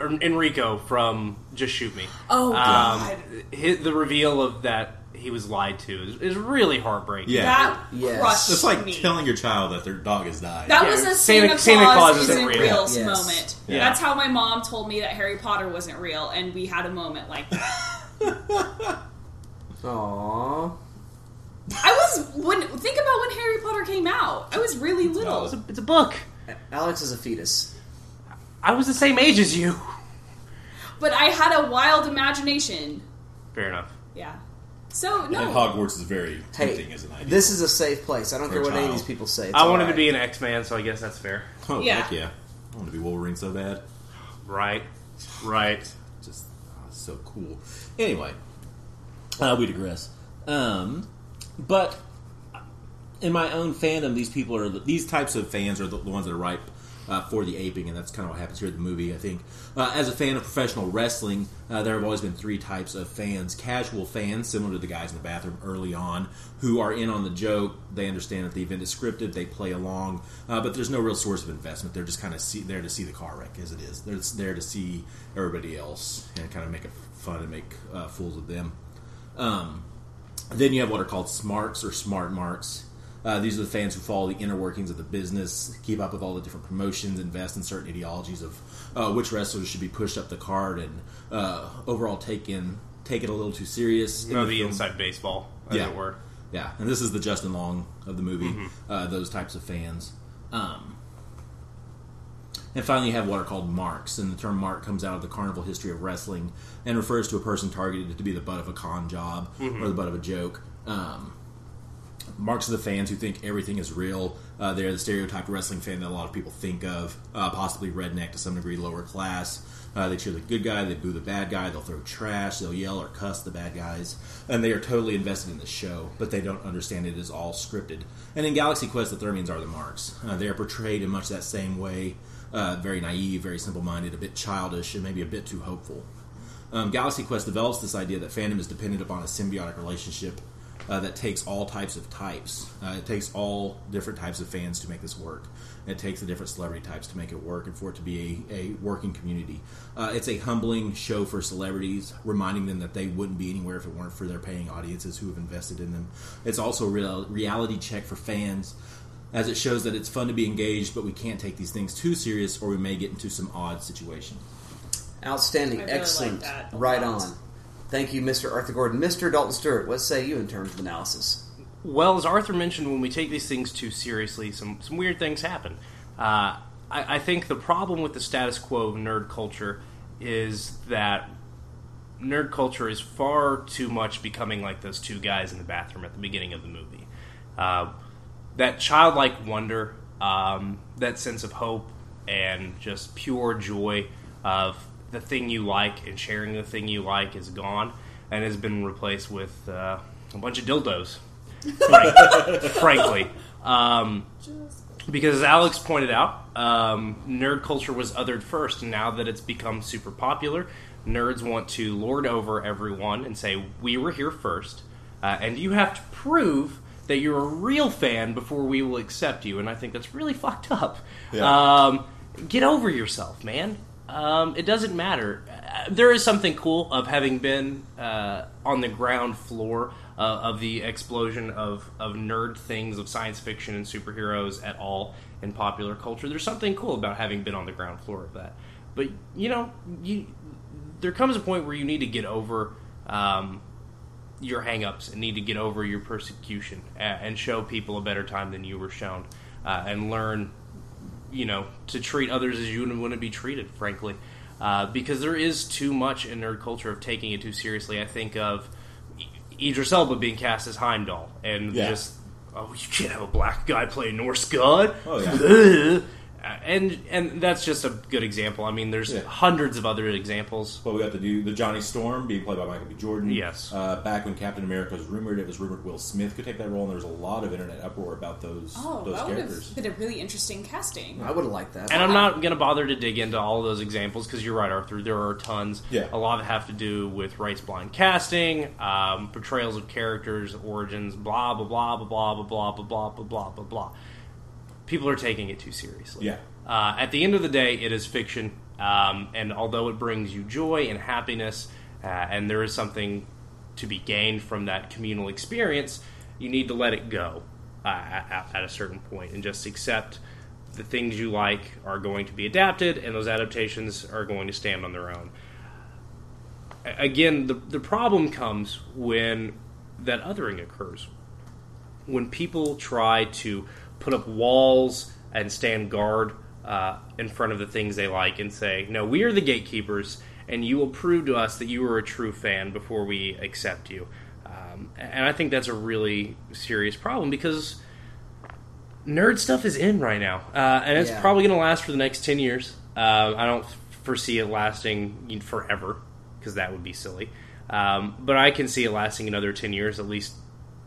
[SPEAKER 12] or Enrico from Just Shoot Me.
[SPEAKER 13] Oh, God.
[SPEAKER 12] hi- the reveal of that he was lied to is, is really heartbreaking.
[SPEAKER 14] Yeah.
[SPEAKER 13] That
[SPEAKER 10] Yes.
[SPEAKER 13] crushed
[SPEAKER 14] It's like
[SPEAKER 13] me.
[SPEAKER 14] telling your child that their dog has died.
[SPEAKER 13] That
[SPEAKER 12] Yeah,
[SPEAKER 13] was a
[SPEAKER 12] Santa-
[SPEAKER 13] Santa,
[SPEAKER 12] Santa
[SPEAKER 13] Claus,
[SPEAKER 12] Claus
[SPEAKER 13] isn't
[SPEAKER 12] isn't
[SPEAKER 13] real,
[SPEAKER 12] real.
[SPEAKER 10] Yes.
[SPEAKER 13] moment.
[SPEAKER 14] Yeah.
[SPEAKER 13] That's how my mom told me that Harry Potter wasn't real, and we had a moment like that.
[SPEAKER 10] Aww.
[SPEAKER 13] I was when think about when Harry Potter came out. I was really little.
[SPEAKER 12] It's a, it's a book.
[SPEAKER 10] Alex is a fetus.
[SPEAKER 12] I was the same age as you.
[SPEAKER 13] But I had a wild imagination.
[SPEAKER 12] Fair enough.
[SPEAKER 13] Yeah. So no.
[SPEAKER 14] And Hogwarts is very tempting
[SPEAKER 10] Hey,
[SPEAKER 14] as an idea.
[SPEAKER 10] this is a safe place. I don't care
[SPEAKER 14] a
[SPEAKER 10] what any of these people say. It's
[SPEAKER 12] I wanted
[SPEAKER 10] all
[SPEAKER 12] to be an X Man, so I guess that's fair.
[SPEAKER 14] Oh,
[SPEAKER 13] Yeah.
[SPEAKER 14] heck yeah. I want to be Wolverine so bad.
[SPEAKER 12] Right. Right.
[SPEAKER 14] Just oh, so cool. Anyway, uh, we digress. Um, but in my own fandom, these people are the, these types of fans are the, the ones that are ripe uh, for the aping, and that's kind of what happens here in the movie. I think, uh, as a fan of professional wrestling, uh, there have always been three types of fans: casual fans, similar to the guys in the bathroom early on, who are in on the joke. They understand that the event is scripted, they play along, uh, but there's no real source of investment. They're just kind of see, there to see the car wreck as it is. They're there to see everybody else and kind of make it fun and make uh, fools of them. Um, then you have what are called smarts or smart marks. Uh, these are the fans who follow the inner workings of the business, keep up with all the different promotions, invest in certain ideologies of uh, which wrestlers should be pushed up the card, and uh, overall take in take it a little too serious.
[SPEAKER 12] No, the
[SPEAKER 14] film.
[SPEAKER 12] inside baseball, as
[SPEAKER 14] Yeah.
[SPEAKER 12] it were.
[SPEAKER 14] Yeah, and this is the Justin Long of the movie.
[SPEAKER 12] Mhm.
[SPEAKER 14] Uh, those types of fans. Um, and finally, you have what are called marks, and the term mark comes out of the carnival history of wrestling and refers to a person targeted to be the butt of a con job
[SPEAKER 12] Mhm.
[SPEAKER 14] or the butt of a joke. Um, marks of the fans who think everything is real. Uh, they're the stereotyped wrestling fan that a lot of people think of, uh, possibly redneck to some degree, lower class. Uh, they cheer the good guy, they boo the bad guy, they'll throw trash, they'll yell or cuss the bad guys, and they are totally invested in the show, but they don't understand it is all scripted. And in Galaxy Quest, the Thermians are the marks. Uh, they are portrayed in much that same way, uh, very naive, very simple-minded, a bit childish, and maybe a bit too hopeful. Um, Galaxy Quest develops this idea that fandom is dependent upon a symbiotic relationship uh, that takes all types of types. Uh, it takes all different types of fans to make this work. It takes the different celebrity types to make it work and for it to be a, a working community. Uh, it's a humbling show for celebrities, reminding them that they wouldn't be anywhere if it weren't for their paying audiences who have invested in them. It's also a real, reality check for fans. As it shows that it's fun to be engaged, but we can't take these things too serious, or we may get into some odd situation.
[SPEAKER 10] Outstanding,
[SPEAKER 13] really
[SPEAKER 10] excellent,
[SPEAKER 13] like
[SPEAKER 10] right
[SPEAKER 13] lot.
[SPEAKER 10] on. Thank you, Mr. Arthur Gordon. Mr. Dalton Stewart, what say you in terms of analysis?
[SPEAKER 12] Well, as Arthur mentioned, when we take these things too seriously, some some weird things happen. Uh, I, I think the problem with the status quo of nerd culture is that nerd culture is far too much becoming like those two guys in the bathroom at the beginning of the movie. Uh, that childlike wonder, um, that sense of hope, and just pure joy of the thing you like and sharing the thing you like is gone and has been replaced with uh, a bunch of dildos. Frank- frankly, um, because as Alex pointed out, um, nerd culture was othered first, and now that it's become super popular, nerds want to lord over everyone and say we were here first, uh, and you have to prove that you're a real fan before we will accept you. And I think that's really fucked up.
[SPEAKER 14] Yeah.
[SPEAKER 12] Um, get over yourself, man. Um, it doesn't matter. There is something cool of having been uh, on the ground floor uh, of the explosion of, of nerd things, of science fiction and superheroes at all in popular culture. There's something cool about having been on the ground floor of that. But, you know, you, there comes a point where you need to get over um, your hangups and need to get over your persecution uh, and show people a better time than you were shown uh, and learn you know to treat others as you would want to be treated frankly uh, because there is too much in nerd culture of taking it too seriously i think of Idris Elba being cast as Heimdall and
[SPEAKER 14] Yeah.
[SPEAKER 12] just oh you can't have a black guy play Norse god
[SPEAKER 14] Oh, yeah.
[SPEAKER 12] Ugh. and and that's just a good example i mean there's
[SPEAKER 14] Yeah.
[SPEAKER 12] hundreds of other examples
[SPEAKER 14] Well, we got the new the Johnny Storm being played by Michael B. Jordan.
[SPEAKER 12] Yes.
[SPEAKER 14] Uh, back when Captain America was rumored, it was rumored Will Smith could take that role, and there was a lot of internet uproar about those
[SPEAKER 13] Oh,
[SPEAKER 14] those
[SPEAKER 13] that would
[SPEAKER 14] characters.
[SPEAKER 13] have been a really interesting casting.
[SPEAKER 10] I would have liked that.
[SPEAKER 12] And I'm not going to bother to dig into all of those examples because you're right, Arthur. There are tons.
[SPEAKER 14] Yeah.
[SPEAKER 12] A lot have to do with race blind casting, um, portrayals of characters, origins, blah blah blah blah blah blah blah blah blah blah blah blah blah. People are taking it too seriously.
[SPEAKER 14] Yeah.
[SPEAKER 12] Uh, at the end of the day, it is fiction, um, and although it brings you joy and happiness, uh, and there is something to be gained from that communal experience, you need to let it go uh, at, at a certain point and just accept the things you like are going to be adapted, and those adaptations are going to stand on their own. Again, the the problem comes when that othering occurs when people try to put up walls and stand guard uh, in front of the things they like and say, "No, we are the gatekeepers, and you will prove to us that you are a true fan before we accept you." Um, and I think that's a really serious problem because nerd stuff is in right now, uh, and it's
[SPEAKER 10] Yeah.
[SPEAKER 12] probably going to last for the next ten years. Uh, I don't foresee it lasting forever because that would be silly. Um, but I can see it lasting another ten years at least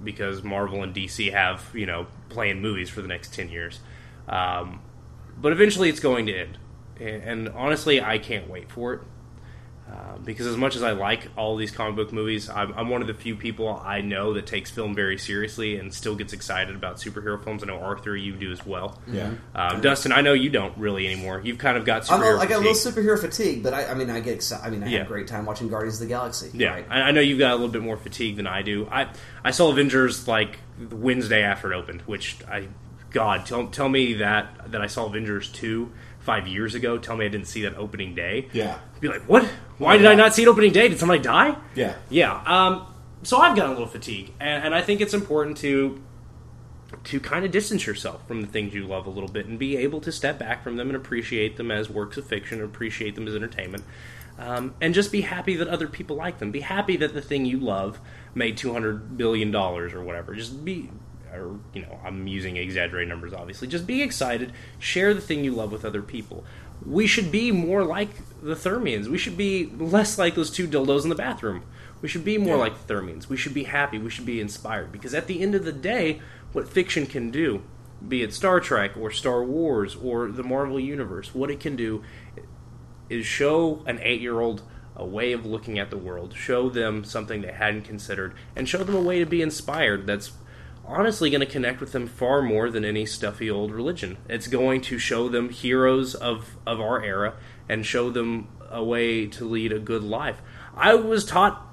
[SPEAKER 12] because Marvel and DC have you know playing movies for the next ten years. Um, but eventually, it's going to end, and, and honestly, I can't wait for it. Uh, because as much as I like all these comic book movies, I'm, I'm one of the few people I know that takes film very seriously and still gets excited about superhero films. I know Arthur, you do as well.
[SPEAKER 14] Yeah.
[SPEAKER 12] Um, Dustin, I know you don't really anymore. You've kind of got
[SPEAKER 10] I'm
[SPEAKER 12] superhero
[SPEAKER 10] a, I got a little superhero fatigue, but I, I mean, I get excited. I mean, I
[SPEAKER 12] Yeah.
[SPEAKER 10] had a great time watching Guardians of the Galaxy.
[SPEAKER 12] Yeah, I, I know you've got a little bit more fatigue than I do. I I saw Avengers like Wednesday after it opened, which I God tell tell me that that I saw Avengers two five years ago. Tell me I didn't see that opening day.
[SPEAKER 14] Yeah.
[SPEAKER 12] be like, what? Why did I not see it opening day? Did somebody die?
[SPEAKER 14] Yeah.
[SPEAKER 12] Yeah. Um, so I've got a little fatigue, and, and I think it's important to to kind of distance yourself from the things you love a little bit and be able to step back from them and appreciate them as works of fiction, and appreciate them as entertainment, um, and just be happy that other people like them. Be happy that the thing you love made two hundred billion dollars or whatever. Just be. Or, you know, I'm using exaggerated numbers, obviously. Just be excited. Share the thing you love with other people. We should be more like the Thermians. We should be less like those two dildos in the bathroom. We should be more
[SPEAKER 14] Yeah.
[SPEAKER 12] like the Thermians. We should be happy. We should be inspired. Because at the end of the day, what fiction can do, be it Star Trek or Star Wars or the Marvel Universe, what it can do is show an eight year old a way of looking at the world, show them something they hadn't considered, and show them a way to be inspired that's honestly going to connect with them far more than any stuffy old religion. It's going to show them heroes of, of our era and show them a way to lead a good life. I was taught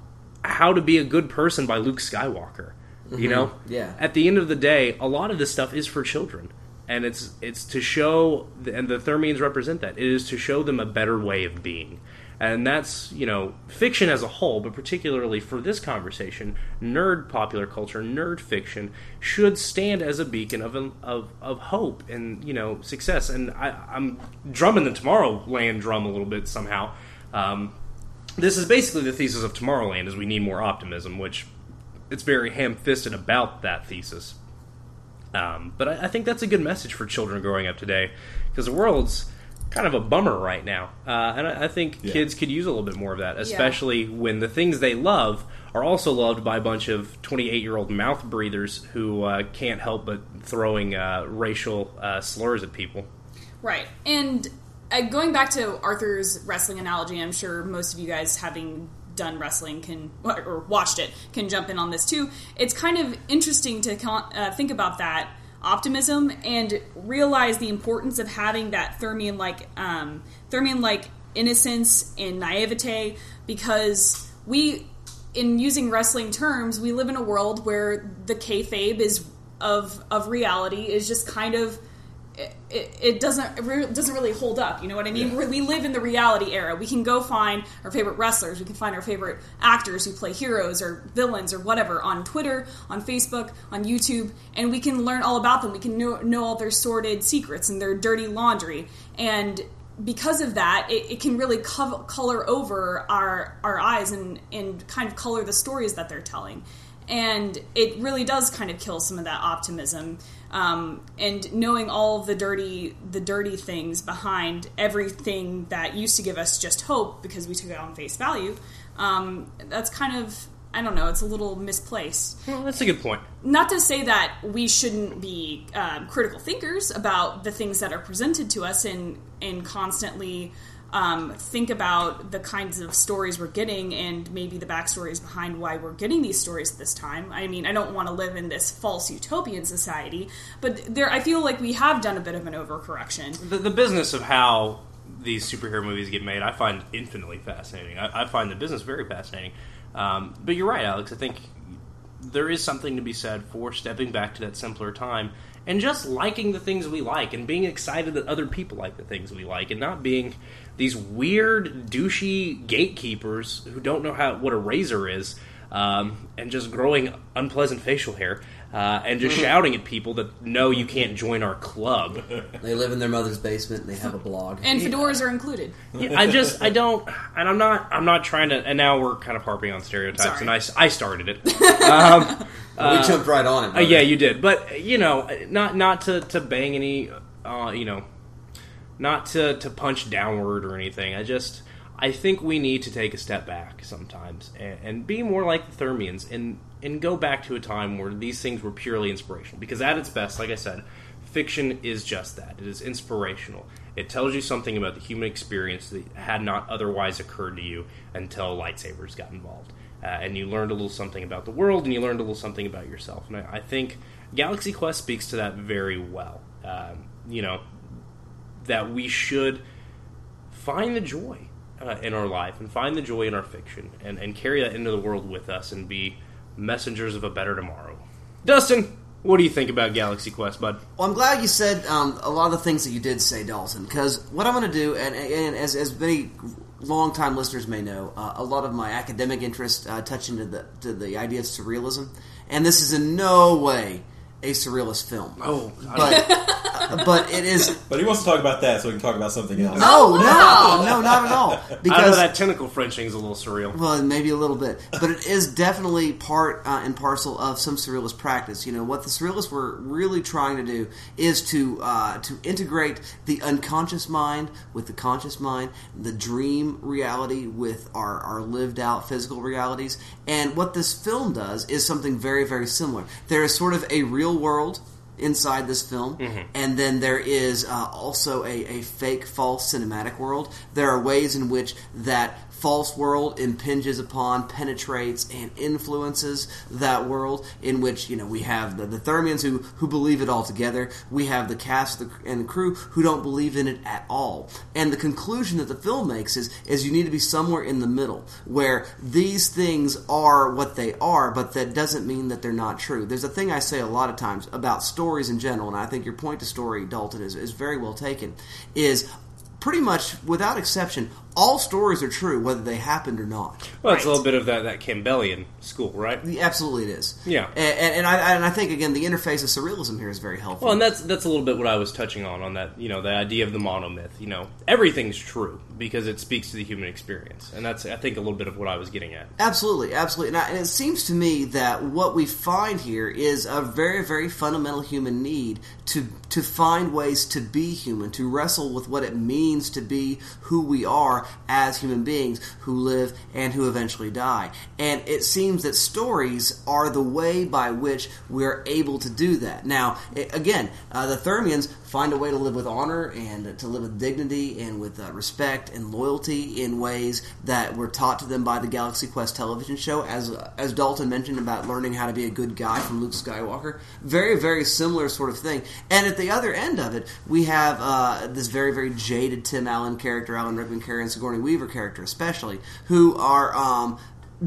[SPEAKER 12] how to be a good person by Luke Skywalker. You
[SPEAKER 10] Mhm.
[SPEAKER 12] know,
[SPEAKER 10] Yeah.
[SPEAKER 12] At the end of the day, a lot of this stuff is for children, and it's it's to show, and the Thermians represent that. It is to show them a better way of being, and that's you know fiction as a whole, but particularly for this conversation, nerd popular culture, nerd fiction should stand as a beacon of of, of hope and you know success. And I, I'm drumming the Tomorrowland drum a little bit somehow. Um, this is basically the thesis of Tomorrowland: is we need more optimism, which it's very ham-fisted about that thesis. Um, but I, I think that's a good message for children growing up today because the world's kind of a bummer right now, uh, and I, I think
[SPEAKER 14] Yeah.
[SPEAKER 12] kids could use a little bit more of that, especially when the things they love are also loved by a bunch of 28 year old mouth breathers who uh, can't help but throwing uh, racial uh, slurs at people.
[SPEAKER 13] Right. And uh, going back to Arthur's wrestling analogy, I'm sure most of you guys, having done wrestling, can or watched it, can jump in on this too. It's kind of interesting to uh, think about that optimism and realize the importance of having that Thermian like um, Thermian like innocence and naivete because we in using wrestling terms, we live in a world where the kayfabe is of of reality is just kind of it, it, it doesn't it doesn't really hold up. You know what I mean?
[SPEAKER 14] Yeah.
[SPEAKER 13] We live in the reality era. We can go find our favorite wrestlers. We can find our favorite actors who play heroes or villains or whatever on Twitter, on Facebook, on YouTube, and we can learn all about them. We can know, know all their sordid secrets and their dirty laundry. And because of that, it, it can really co- color over our our eyes and and kind of color the stories that they're telling. And it really does kind of kill some of that optimism. Um, and knowing all of the dirty the dirty things behind everything that used to give us just hope because we took it on face value, um, that's kind of I don't know. It's a little misplaced
[SPEAKER 12] Well, that's a good point.
[SPEAKER 13] not to say that we shouldn't be um, critical thinkers about the things that are presented to us and and constantly um, think about the kinds of stories we're getting and maybe the backstories behind why we're getting these stories at this time. I mean, I don't want to live in this false utopian society, but there, I feel like we have done a bit of an overcorrection.
[SPEAKER 12] The, the business of how these superhero movies get made, I find infinitely fascinating. I, I find the business very fascinating. Um, but you're right, Alex. I think there is something to be said for stepping back to that simpler time and just liking the things we like and being excited that other people like the things we like and not being these weird, douchey gatekeepers who don't know how what a razor is um, and just growing unpleasant facial hair. Uh, and just shouting at people that no, you can't join our club.
[SPEAKER 10] They live in their mother's basement and they have a blog.
[SPEAKER 13] And fedoras are included.
[SPEAKER 12] Yeah, I just I don't, and I'm not I'm not trying to. And now we're kind of harping on stereotypes,
[SPEAKER 13] Sorry.
[SPEAKER 12] and I, I started it. Um,
[SPEAKER 10] we jumped right on it.
[SPEAKER 12] uh,
[SPEAKER 10] brother.
[SPEAKER 12] yeah, you did, but you know, not not to to bang any, uh, you know, not to to punch downward or anything. I just I think we need to take a step back sometimes and, and be more like the Thermians and and go back to a time where these things were purely inspirational. Because at its best, like I said, fiction is just that. It is inspirational. It tells you something about the human experience that had not otherwise occurred to you until lightsabers got involved. Uh, and you learned a little something about the world, and you learned a little something about yourself. And I, I think Galaxy Quest speaks to that very well. Um, you know, that we should find the joy uh, in our life and find the joy in our fiction and, and carry that into the world with us and be messengers of a better tomorrow. Dustin, what do you think about Galaxy Quest, bud?
[SPEAKER 10] Well, I'm glad you said um, a lot of the things that you did say, Dalton, because what I'm going to do, and, and as, as many longtime listeners may know, uh, a lot of my academic interest uh, touch into the, to the idea of surrealism, and this is in no way a surrealist film.
[SPEAKER 12] Oh,
[SPEAKER 10] but but it is.
[SPEAKER 14] But he wants to talk about that, so we can talk about something else.
[SPEAKER 10] No, no, no, not at all.
[SPEAKER 12] I know
[SPEAKER 10] Because
[SPEAKER 12] that tentacle Frenching is a little surreal.
[SPEAKER 10] Well, maybe a little bit, but it is definitely part uh, and parcel of some surrealist practice. You know what the surrealists were really trying to do is to uh, to integrate the unconscious mind with the conscious mind, the dream reality with our, our lived out physical realities. And what this film does is something very very similar. There is sort of a real world inside this film, and then there is uh, also a, a fake, false cinematic world. There are ways in which that false world impinges upon, penetrates, and influences that world. In which you know we have the, the Thermians who who believe it all together. We have the cast and the crew who don't believe in it at all. And the conclusion that the film makes is is you need to be somewhere in the middle where these things are what they are, but that doesn't mean that they're not true. There's a thing I say a lot of times about stories in general, and I think your point to story, Dalton, is, is very well taken. Is pretty much without exception all stories are true, whether they happened or not.
[SPEAKER 12] Well, it's a little bit of that, that Campbellian school, right?
[SPEAKER 10] Absolutely, it is.
[SPEAKER 12] Yeah.
[SPEAKER 10] and, and, and I and I think again the interface of surrealism here is very helpful.
[SPEAKER 12] Well, and that's that's a little bit what I was touching on on that. You know, the idea of the monomyth. You know, everything's true because it speaks to the human experience, and that's I think a little bit of what I was getting at.
[SPEAKER 10] Absolutely, absolutely. And, I, and it seems to me that what we find here is a very, very fundamental human need to to find ways to be human, to wrestle with what it means to be who we are as human beings who live and who eventually die. And it seems that stories are the way by which we're able to do that. Now, again, uh, the Thermians find a way to live with honor and to live with dignity and with uh, respect and loyalty in ways that were taught to them by the Galaxy Quest television show, as as Dalton mentioned about learning how to be a good guy from Luke Skywalker. Very, very similar sort of thing. And at the other end of it, we have uh, this very, very jaded Tim Allen character, Alan Rickman character, and Sigourney Weaver character, especially, who are. Um,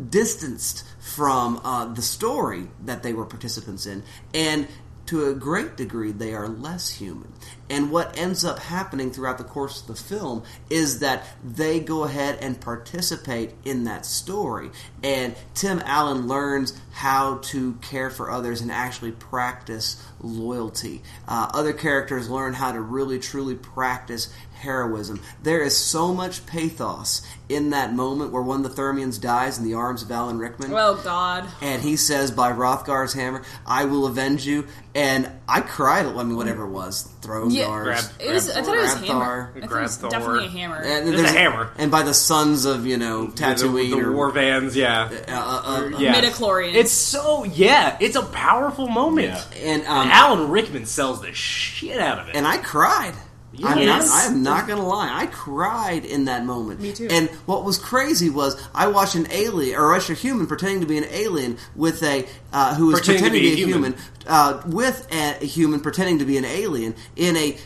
[SPEAKER 10] distanced from uh, the story that they were participants in, and to a great degree, they are less human. And what ends up happening throughout the course of the film is that they go ahead and participate in that story. And Tim Allen learns how to care for others and actually practice loyalty. Uh, other characters learn how to really, truly practice heroism. There is so much pathos in that moment where one of the Thermians dies in the arms of Alan Rickman.
[SPEAKER 13] Oh God!
[SPEAKER 10] And he says, "By Rothgar's hammer, I will avenge you." And I cried. I mean, whatever it was, throw
[SPEAKER 13] Yeah,
[SPEAKER 10] Gars,
[SPEAKER 13] it was. I thought it was
[SPEAKER 10] Grab
[SPEAKER 13] hammer.
[SPEAKER 10] Thar.
[SPEAKER 13] I thought it was definitely a hammer.
[SPEAKER 10] And
[SPEAKER 12] It's a
[SPEAKER 10] there's-
[SPEAKER 12] hammer.
[SPEAKER 10] And by the sons of you know Tatooine
[SPEAKER 12] the, the
[SPEAKER 10] or
[SPEAKER 12] war vans, yeah,
[SPEAKER 10] uh, uh,
[SPEAKER 12] yeah.
[SPEAKER 13] Midichlorians.
[SPEAKER 12] It's so yeah, it's a powerful moment.
[SPEAKER 10] And um,
[SPEAKER 12] Alan Rickman sells the shit out of it.
[SPEAKER 10] and I cried. I'm not, I am not going to lie. I cried in that moment.
[SPEAKER 13] Me too.
[SPEAKER 10] And what was crazy was I watched an alien, or actually a human, pretending to be an alien with a uh, who was
[SPEAKER 12] Pretending to
[SPEAKER 10] pretending,
[SPEAKER 12] be
[SPEAKER 10] to be
[SPEAKER 12] a
[SPEAKER 10] a human, uh, with a, a human pretending to be an alien in a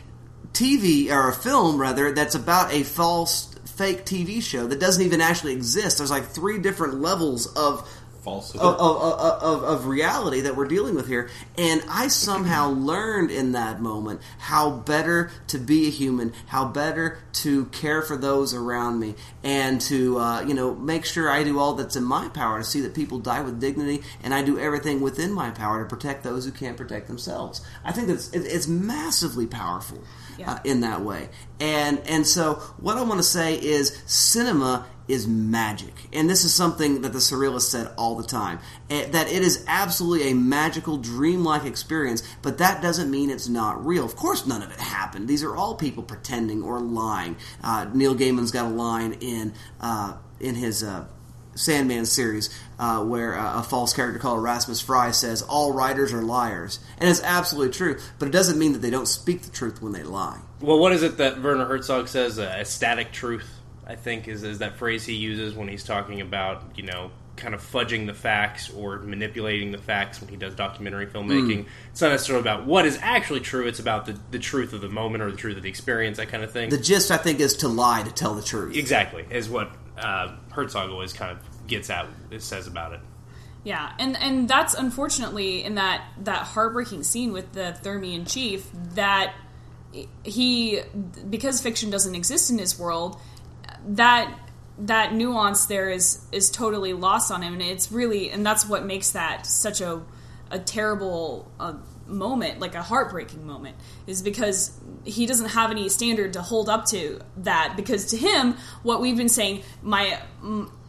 [SPEAKER 10] TV or a film rather that's about a false fake TV show that doesn't even actually exist. There's like three different levels of
[SPEAKER 14] Falsehood.
[SPEAKER 10] of, of, of, of, of reality that we're dealing with here. And I somehow learned in that moment how better to be a human, how better to care for those around me, and to uh, you know make sure I do all that's in my power to see that people die with dignity, and I do everything within my power to protect those who can't protect themselves. I think that's it's massively powerful
[SPEAKER 13] Yeah.
[SPEAKER 10] uh, in that way. And and so what I want to say is cinema is magic. And this is something that the surrealists said all the time. eh, That it is absolutely a magical, dreamlike experience, but that doesn't mean it's not real. Of course, none of it happened. These are all people pretending or lying. Uh, Neil Gaiman's got a line in uh, in his uh, Sandman series uh, where uh, a false character called Erasmus Fry says all writers are liars, and it's absolutely true. But it doesn't mean that they don't speak the truth when they lie.
[SPEAKER 12] Well, what is it that Werner Herzog says? Uh, static truth, I think, is, is that phrase he uses when he's talking about, you know, kind of fudging the facts or manipulating the facts when he does documentary filmmaking.
[SPEAKER 10] Mm.
[SPEAKER 12] It's not necessarily about what is actually true, it's about the, the truth of the moment or the truth of the experience, that kind of thing.
[SPEAKER 10] The gist, I think, is to lie to tell the truth.
[SPEAKER 12] exactly, is what uh, Herzog always kind of gets at, it says about it.
[SPEAKER 13] Yeah, and and that's unfortunately in that that heartbreaking scene with the Thermian chief that he because fiction doesn't exist in his world that that nuance there is is totally lost on him. And it's really and that's what makes that such a a terrible uh, moment like a heartbreaking moment is because he doesn't have any standard to hold up to that. Because to him what we've been saying my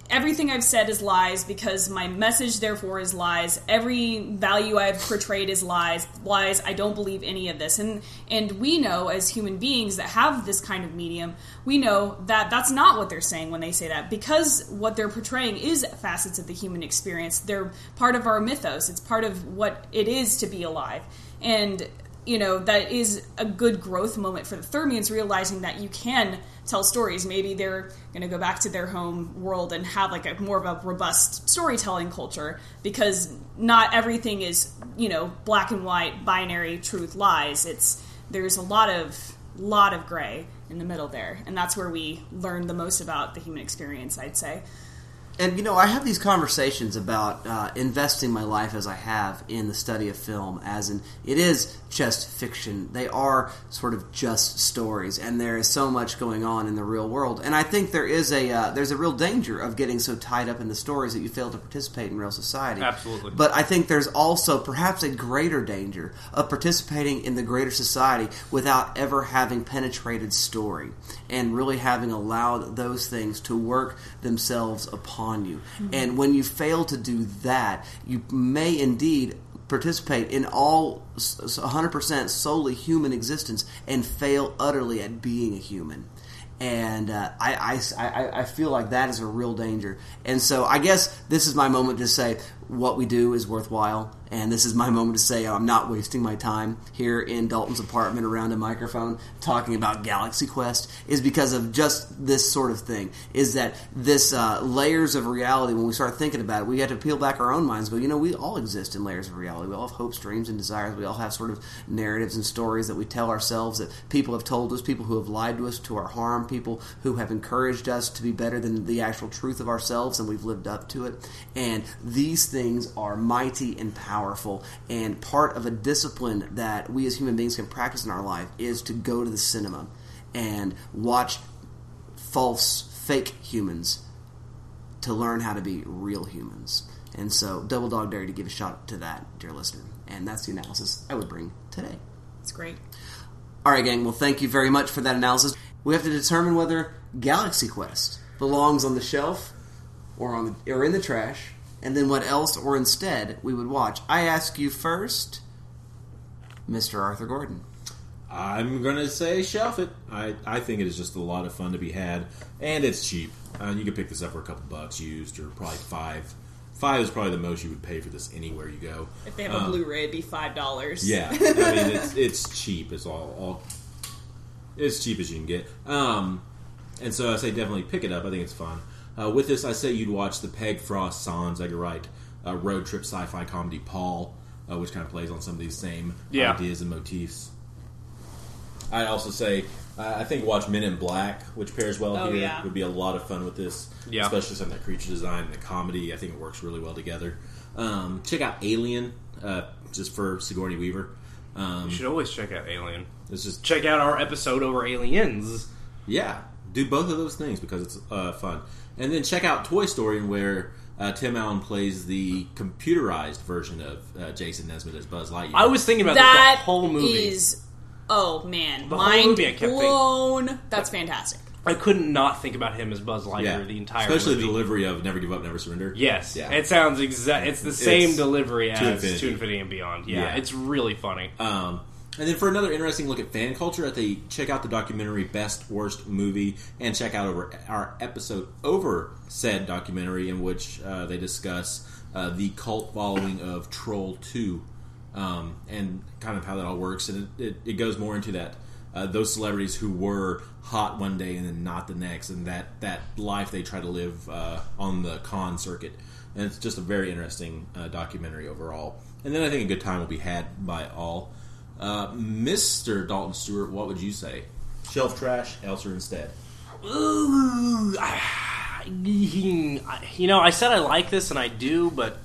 [SPEAKER 13] everything I've said is lies because my message therefore is lies. Every value I've portrayed is lies. Lies. I don't believe any of this. And and we know as human beings that have this kind of medium, we know that that's not what they're saying when they say that because what they're portraying is facets of the human experience. They're part of our mythos. It's part of what it is to be alive. And you know that is a good growth moment for the Thermians realizing that you can tell stories. Maybe they're going to go back to their home world and have like a more of a robust storytelling culture because not everything is you know black and white binary truth lies. It's there's a lot of lot of gray in the middle there, and that's where we learn the most about the human experience. I'd say.
[SPEAKER 10] And you know, I have these conversations about uh, investing my life as I have in the study of film, as in it is just fiction. They are sort of just stories, and there is so much going on in the real world. And I think there is a uh, there's a real danger of getting so tied up in the stories that you fail to participate in real society.
[SPEAKER 12] Absolutely.
[SPEAKER 10] But I think there's also perhaps a greater danger of participating in the greater society without ever having penetrated story and really having allowed those things to work themselves upon you.
[SPEAKER 15] Mhm.
[SPEAKER 10] And when you fail to do that, you may indeed participate in all s- s- 100% solely human existence and fail utterly at being a human. And uh, I, I, I, I feel like that is a real danger. And so I guess this is my moment to say what we do is worthwhile. And this is my moment to say I'm not wasting my time here in Dalton's apartment around a microphone talking about Galaxy Quest is because of just this sort of thing. Is that this uh, layers of reality, when we start thinking about it, we have to peel back our own minds But you know, we all exist in layers of reality. We all have hopes, dreams, and desires. We all have sort of narratives and stories that we tell ourselves that people have told us, people who have lied to us to our harm, people who have encouraged us to be better than the actual truth of ourselves, and we've lived up to it. And these things are mighty and powerful. And part of a discipline that we as human beings can practice in our life is to go to the cinema and watch false, fake humans to learn how to be real humans. And so, Double Dog Dare to give a shot to that, dear listener. And that's the analysis I would bring today.
[SPEAKER 13] It's great.
[SPEAKER 10] All right, gang. Well, thank you very much for that analysis. We have to determine whether Galaxy Quest belongs on the shelf or on the, or in the trash, and then what else or instead we would watch. I ask you first, Mr. Arthur Gordon.
[SPEAKER 14] I'm gonna say shelf it. I, I think it is just a lot of fun to be had, and it's cheap. Uh, you can pick this up for a couple bucks used, or probably five. Five is probably the most you would pay for this anywhere you go.
[SPEAKER 13] If they have a
[SPEAKER 14] Um,
[SPEAKER 13] Blu-ray, it'd be five dollars.
[SPEAKER 14] Yeah, I mean it's it's cheap. It's all all as cheap as you can get. Um, and so I say definitely pick it up. I think it's fun. Uh, with this, I say you'd watch the Pegg Frost Sans Edgar Wright uh, road trip sci-fi comedy Paul, uh, which kind of plays on some of these same
[SPEAKER 12] Yeah.
[SPEAKER 14] ideas and motifs. I'd also say uh, I think watch Men in Black, which pairs well
[SPEAKER 12] Oh,
[SPEAKER 14] here.
[SPEAKER 12] yeah.
[SPEAKER 14] Would be a lot of fun with this,
[SPEAKER 12] Yeah.
[SPEAKER 14] especially some of the creature design and the comedy. I think it works really well together. Um, check out Alien, uh, just for Sigourney Weaver. Um,
[SPEAKER 12] You should always check out Alien.
[SPEAKER 14] It's just
[SPEAKER 12] check out our episode over Aliens.
[SPEAKER 14] Yeah, do both of those things because it's uh, fun. And then check out Toy Story, where uh, Tim Allen plays the computerized version of uh, Jason Nesmith as Buzz Lightyear.
[SPEAKER 12] I was thinking about
[SPEAKER 13] That
[SPEAKER 12] this the whole movie.
[SPEAKER 13] is- oh man,
[SPEAKER 12] The whole
[SPEAKER 13] mind
[SPEAKER 12] movie I kept thinking-
[SPEAKER 13] blown. That's fantastic.
[SPEAKER 12] I couldn't not think about him as Buzz Lightyear
[SPEAKER 14] yeah,
[SPEAKER 12] the entire
[SPEAKER 14] especially
[SPEAKER 12] movie.
[SPEAKER 14] the delivery of "Never Give Up, Never Surrender."
[SPEAKER 12] Yes,
[SPEAKER 14] yeah,
[SPEAKER 12] it sounds exact. It's the same
[SPEAKER 14] It's
[SPEAKER 12] delivery as
[SPEAKER 14] to infinity.
[SPEAKER 12] To Infinity and Beyond. Yeah,
[SPEAKER 14] Yeah.
[SPEAKER 12] it's really funny.
[SPEAKER 14] Um, and then for another interesting look at fan culture, I think check out the documentary "Best Worst Movie" and check out over our episode over said documentary in which uh, they discuss uh, the cult following of Troll Two um, and kind of how that all works. And it, it, it goes more into that uh, those celebrities who were hot one day and then not the next, and that that life they try to live uh, on the con circuit. And it's just a very interesting uh, documentary overall. And then I think a good time will be had by all. Uh, Mr. Dalton Stewart, what would you say? Shelf trash, else or instead?
[SPEAKER 12] Ooh, I- you know, I said I like this, and I do, but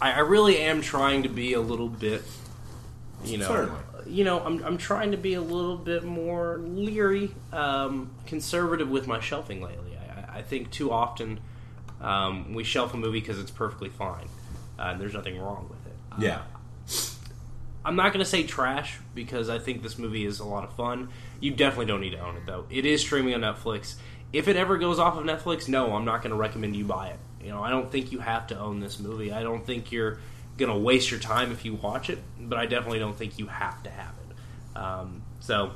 [SPEAKER 12] I, I really am trying to be a little bit, you know,
[SPEAKER 14] Certainly.
[SPEAKER 12] you know, I'm I'm trying to be a little bit more leery, um, conservative with my shelving lately. I, I think too often um, we shelf a movie because it's perfectly fine, uh, and there's nothing wrong with it. Uh,
[SPEAKER 14] Yeah.
[SPEAKER 12] I'm not going to say trash because I think this movie is a lot of fun. You definitely don't need to own it though. It is streaming on Netflix. If it ever goes off of Netflix, no, I'm not going to recommend you buy it. You know, I don't think you have to own this movie. I don't think you're going to waste your time if you watch it, but I definitely don't think you have to have it. Um, so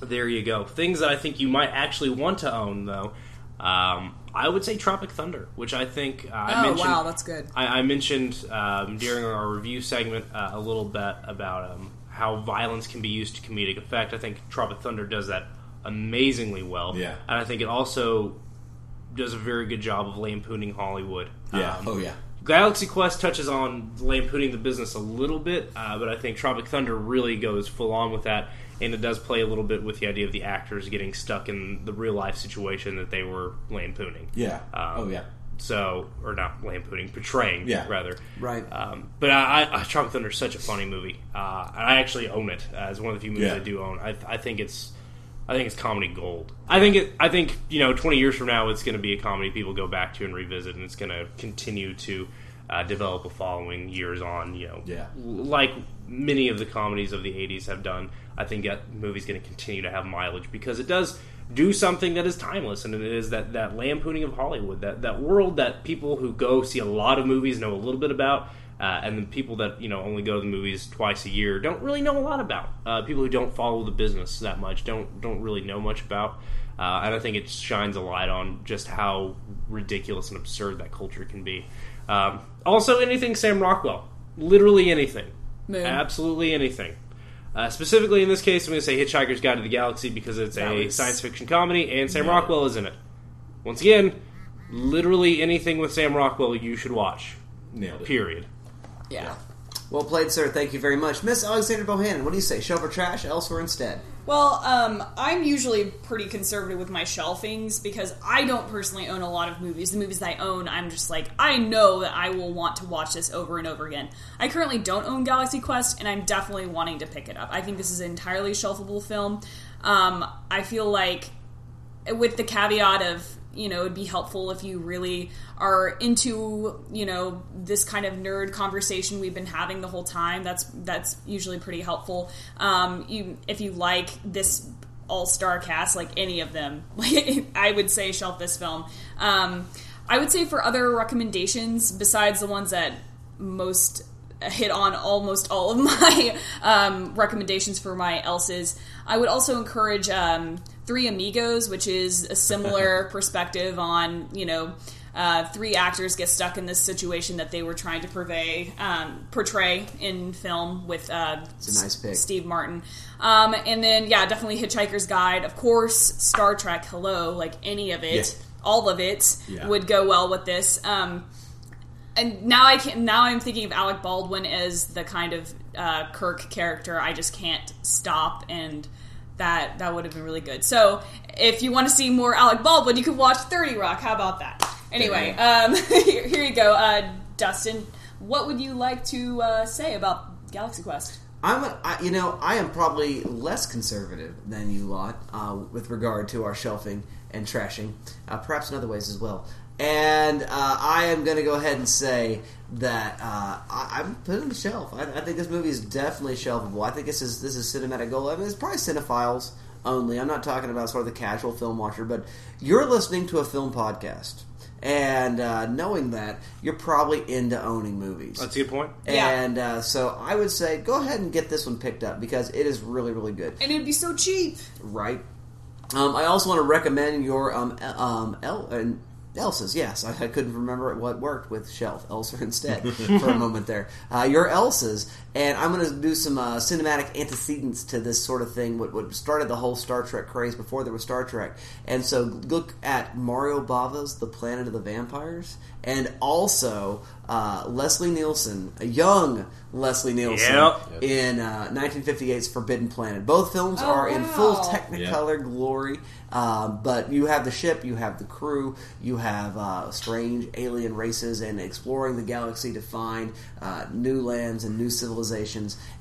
[SPEAKER 12] there you go. Things that I think you might actually want to own though. Um, I would say Tropic Thunder, which I think uh, I
[SPEAKER 13] Oh,
[SPEAKER 12] mentioned.
[SPEAKER 13] wow, that's good.
[SPEAKER 12] I, I mentioned um, during our review segment uh, a little bit about um, how violence can be used to comedic effect. I think Tropic Thunder does that amazingly well.
[SPEAKER 14] Yeah.
[SPEAKER 12] and I think it also does a very good job of lampooning Hollywood.
[SPEAKER 14] Yeah.
[SPEAKER 12] Um,
[SPEAKER 14] oh, yeah.
[SPEAKER 12] Galaxy Quest touches on lampooning the business a little bit, uh, but I think Tropic Thunder really goes full on with that. And it does play a little bit with the idea of the actors getting stuck in the real life situation that they were lampooning.
[SPEAKER 14] Yeah.
[SPEAKER 12] Um,
[SPEAKER 14] oh yeah.
[SPEAKER 12] So, or not lampooning, portraying,
[SPEAKER 14] Yeah.
[SPEAKER 12] rather.
[SPEAKER 10] Right.
[SPEAKER 12] Um, but I, I, Tropic Thunder is such a funny movie. Uh, and I actually own it as one of the few movies
[SPEAKER 14] Yeah.
[SPEAKER 12] I do own. I, I think it's, I think it's comedy gold. I think it. I think you know, twenty years from now, it's going to be a comedy people go back to and revisit, and it's going to continue to uh, develop a following years on. You know,
[SPEAKER 14] Yeah.
[SPEAKER 12] like many of the comedies of the '80s have done. I think that movie's going to continue to have mileage because it does do something that is timeless, and it is that that lampooning of Hollywood, that that world that people who go see a lot of movies know a little bit about. Uh, and the people that you know only go to the movies twice a year don't really know a lot about. Uh, people who don't follow the business that much don't don't really know much about. Uh, and I think it shines a light on just how ridiculous and absurd that culture can be. Um, also, anything Sam Rockwell, literally anything,
[SPEAKER 13] Moon.
[SPEAKER 12] absolutely anything. Uh, specifically in this case, I'm going to say Hitchhiker's Guide to the Galaxy because it's
[SPEAKER 10] That
[SPEAKER 12] a
[SPEAKER 10] was-
[SPEAKER 12] science fiction comedy and Sam
[SPEAKER 14] Nailed.
[SPEAKER 12] Rockwell is in it. Once again, literally anything with Sam Rockwell you should watch.
[SPEAKER 14] Nailed it.
[SPEAKER 12] Period.
[SPEAKER 13] Yeah.
[SPEAKER 10] Well played, sir. Thank you very much. Miss Alexander Bohannon, what do you say? Shelf or trash, elsewhere instead?
[SPEAKER 13] Well, um, I'm usually pretty conservative with my shelvings because I don't personally own a lot of movies. The movies I own, I'm just like, I know that I will want to watch this over and over again. I currently don't own Galaxy Quest, and I'm definitely wanting to pick it up. I think this is an entirely shelfable film. Um, I feel like, with the caveat of, you know, it'd be helpful if you really are into, you know, this kind of nerd conversation we've been having the whole time. That's that's usually pretty helpful. Um, you, if you like this all star cast, like any of them, I would say shelf this film. Um, I would say for other recommendations besides the ones that most hit on almost all of my um, recommendations for my else's. I would also encourage um, Three Amigos, which is a similar perspective on you know. Uh, three actors get stuck in this situation that they were trying to purvey, um, portray in film with uh,
[SPEAKER 10] nice.
[SPEAKER 13] Steve Martin. Um, and then, yeah, definitely Hitchhiker's Guide. Of course, Star Trek, hello, like any of it,
[SPEAKER 14] Yeah.
[SPEAKER 13] all of it
[SPEAKER 14] Yeah.
[SPEAKER 13] would go well with this. Um, and now I can now I'm thinking of Alec Baldwin as the kind of uh, Kirk character. I just can't stop, and that that would have been really good. So if you want to see more Alec Baldwin, you could watch Thirty Rock. How about that? Anyway, um, here, here you go, uh, Dustin. What would you like to uh, say about Galaxy Quest?
[SPEAKER 10] I'm, a, I, you know, I am probably less conservative than you lot uh, with regard to our shelving and trashing, uh, perhaps in other ways as well. And uh, I am going to go ahead and say that uh, I, I'm putting on the shelf. I, I think this movie is definitely shelfable. I think this is this is cinematic gold. I mean, it's probably cinephiles only. I'm not talking about sort of the casual film watcher, but you're listening to a film podcast. And uh, knowing that, you're probably into owning movies.
[SPEAKER 12] That's a good point.
[SPEAKER 13] Yeah.
[SPEAKER 10] And uh, so I would say go ahead and get this one picked up because it is really, really good.
[SPEAKER 13] And it'd be so cheap.
[SPEAKER 10] Right. Um, I also want to recommend your um, El- um, El- uh, Elsa's. Yes, I, I couldn't remember what worked with Shelf Elsa instead for a moment there. Uh, your Elsa's, and I'm going to do some uh, cinematic antecedents to this sort of thing. What, what started the whole Star Trek craze before there was Star Trek, and so look at Mario Bava's The Planet of the Vampires, and also uh, Leslie Nielsen, a young Leslie Nielsen
[SPEAKER 12] Yep.
[SPEAKER 10] in uh, 1958's Forbidden Planet. Both films
[SPEAKER 13] Oh,
[SPEAKER 10] are in full
[SPEAKER 13] wow.
[SPEAKER 10] Technicolor glory, um, but you have the ship, you have the crew, you have uh, strange alien races, and exploring the galaxy to find uh, new lands and new civilizations.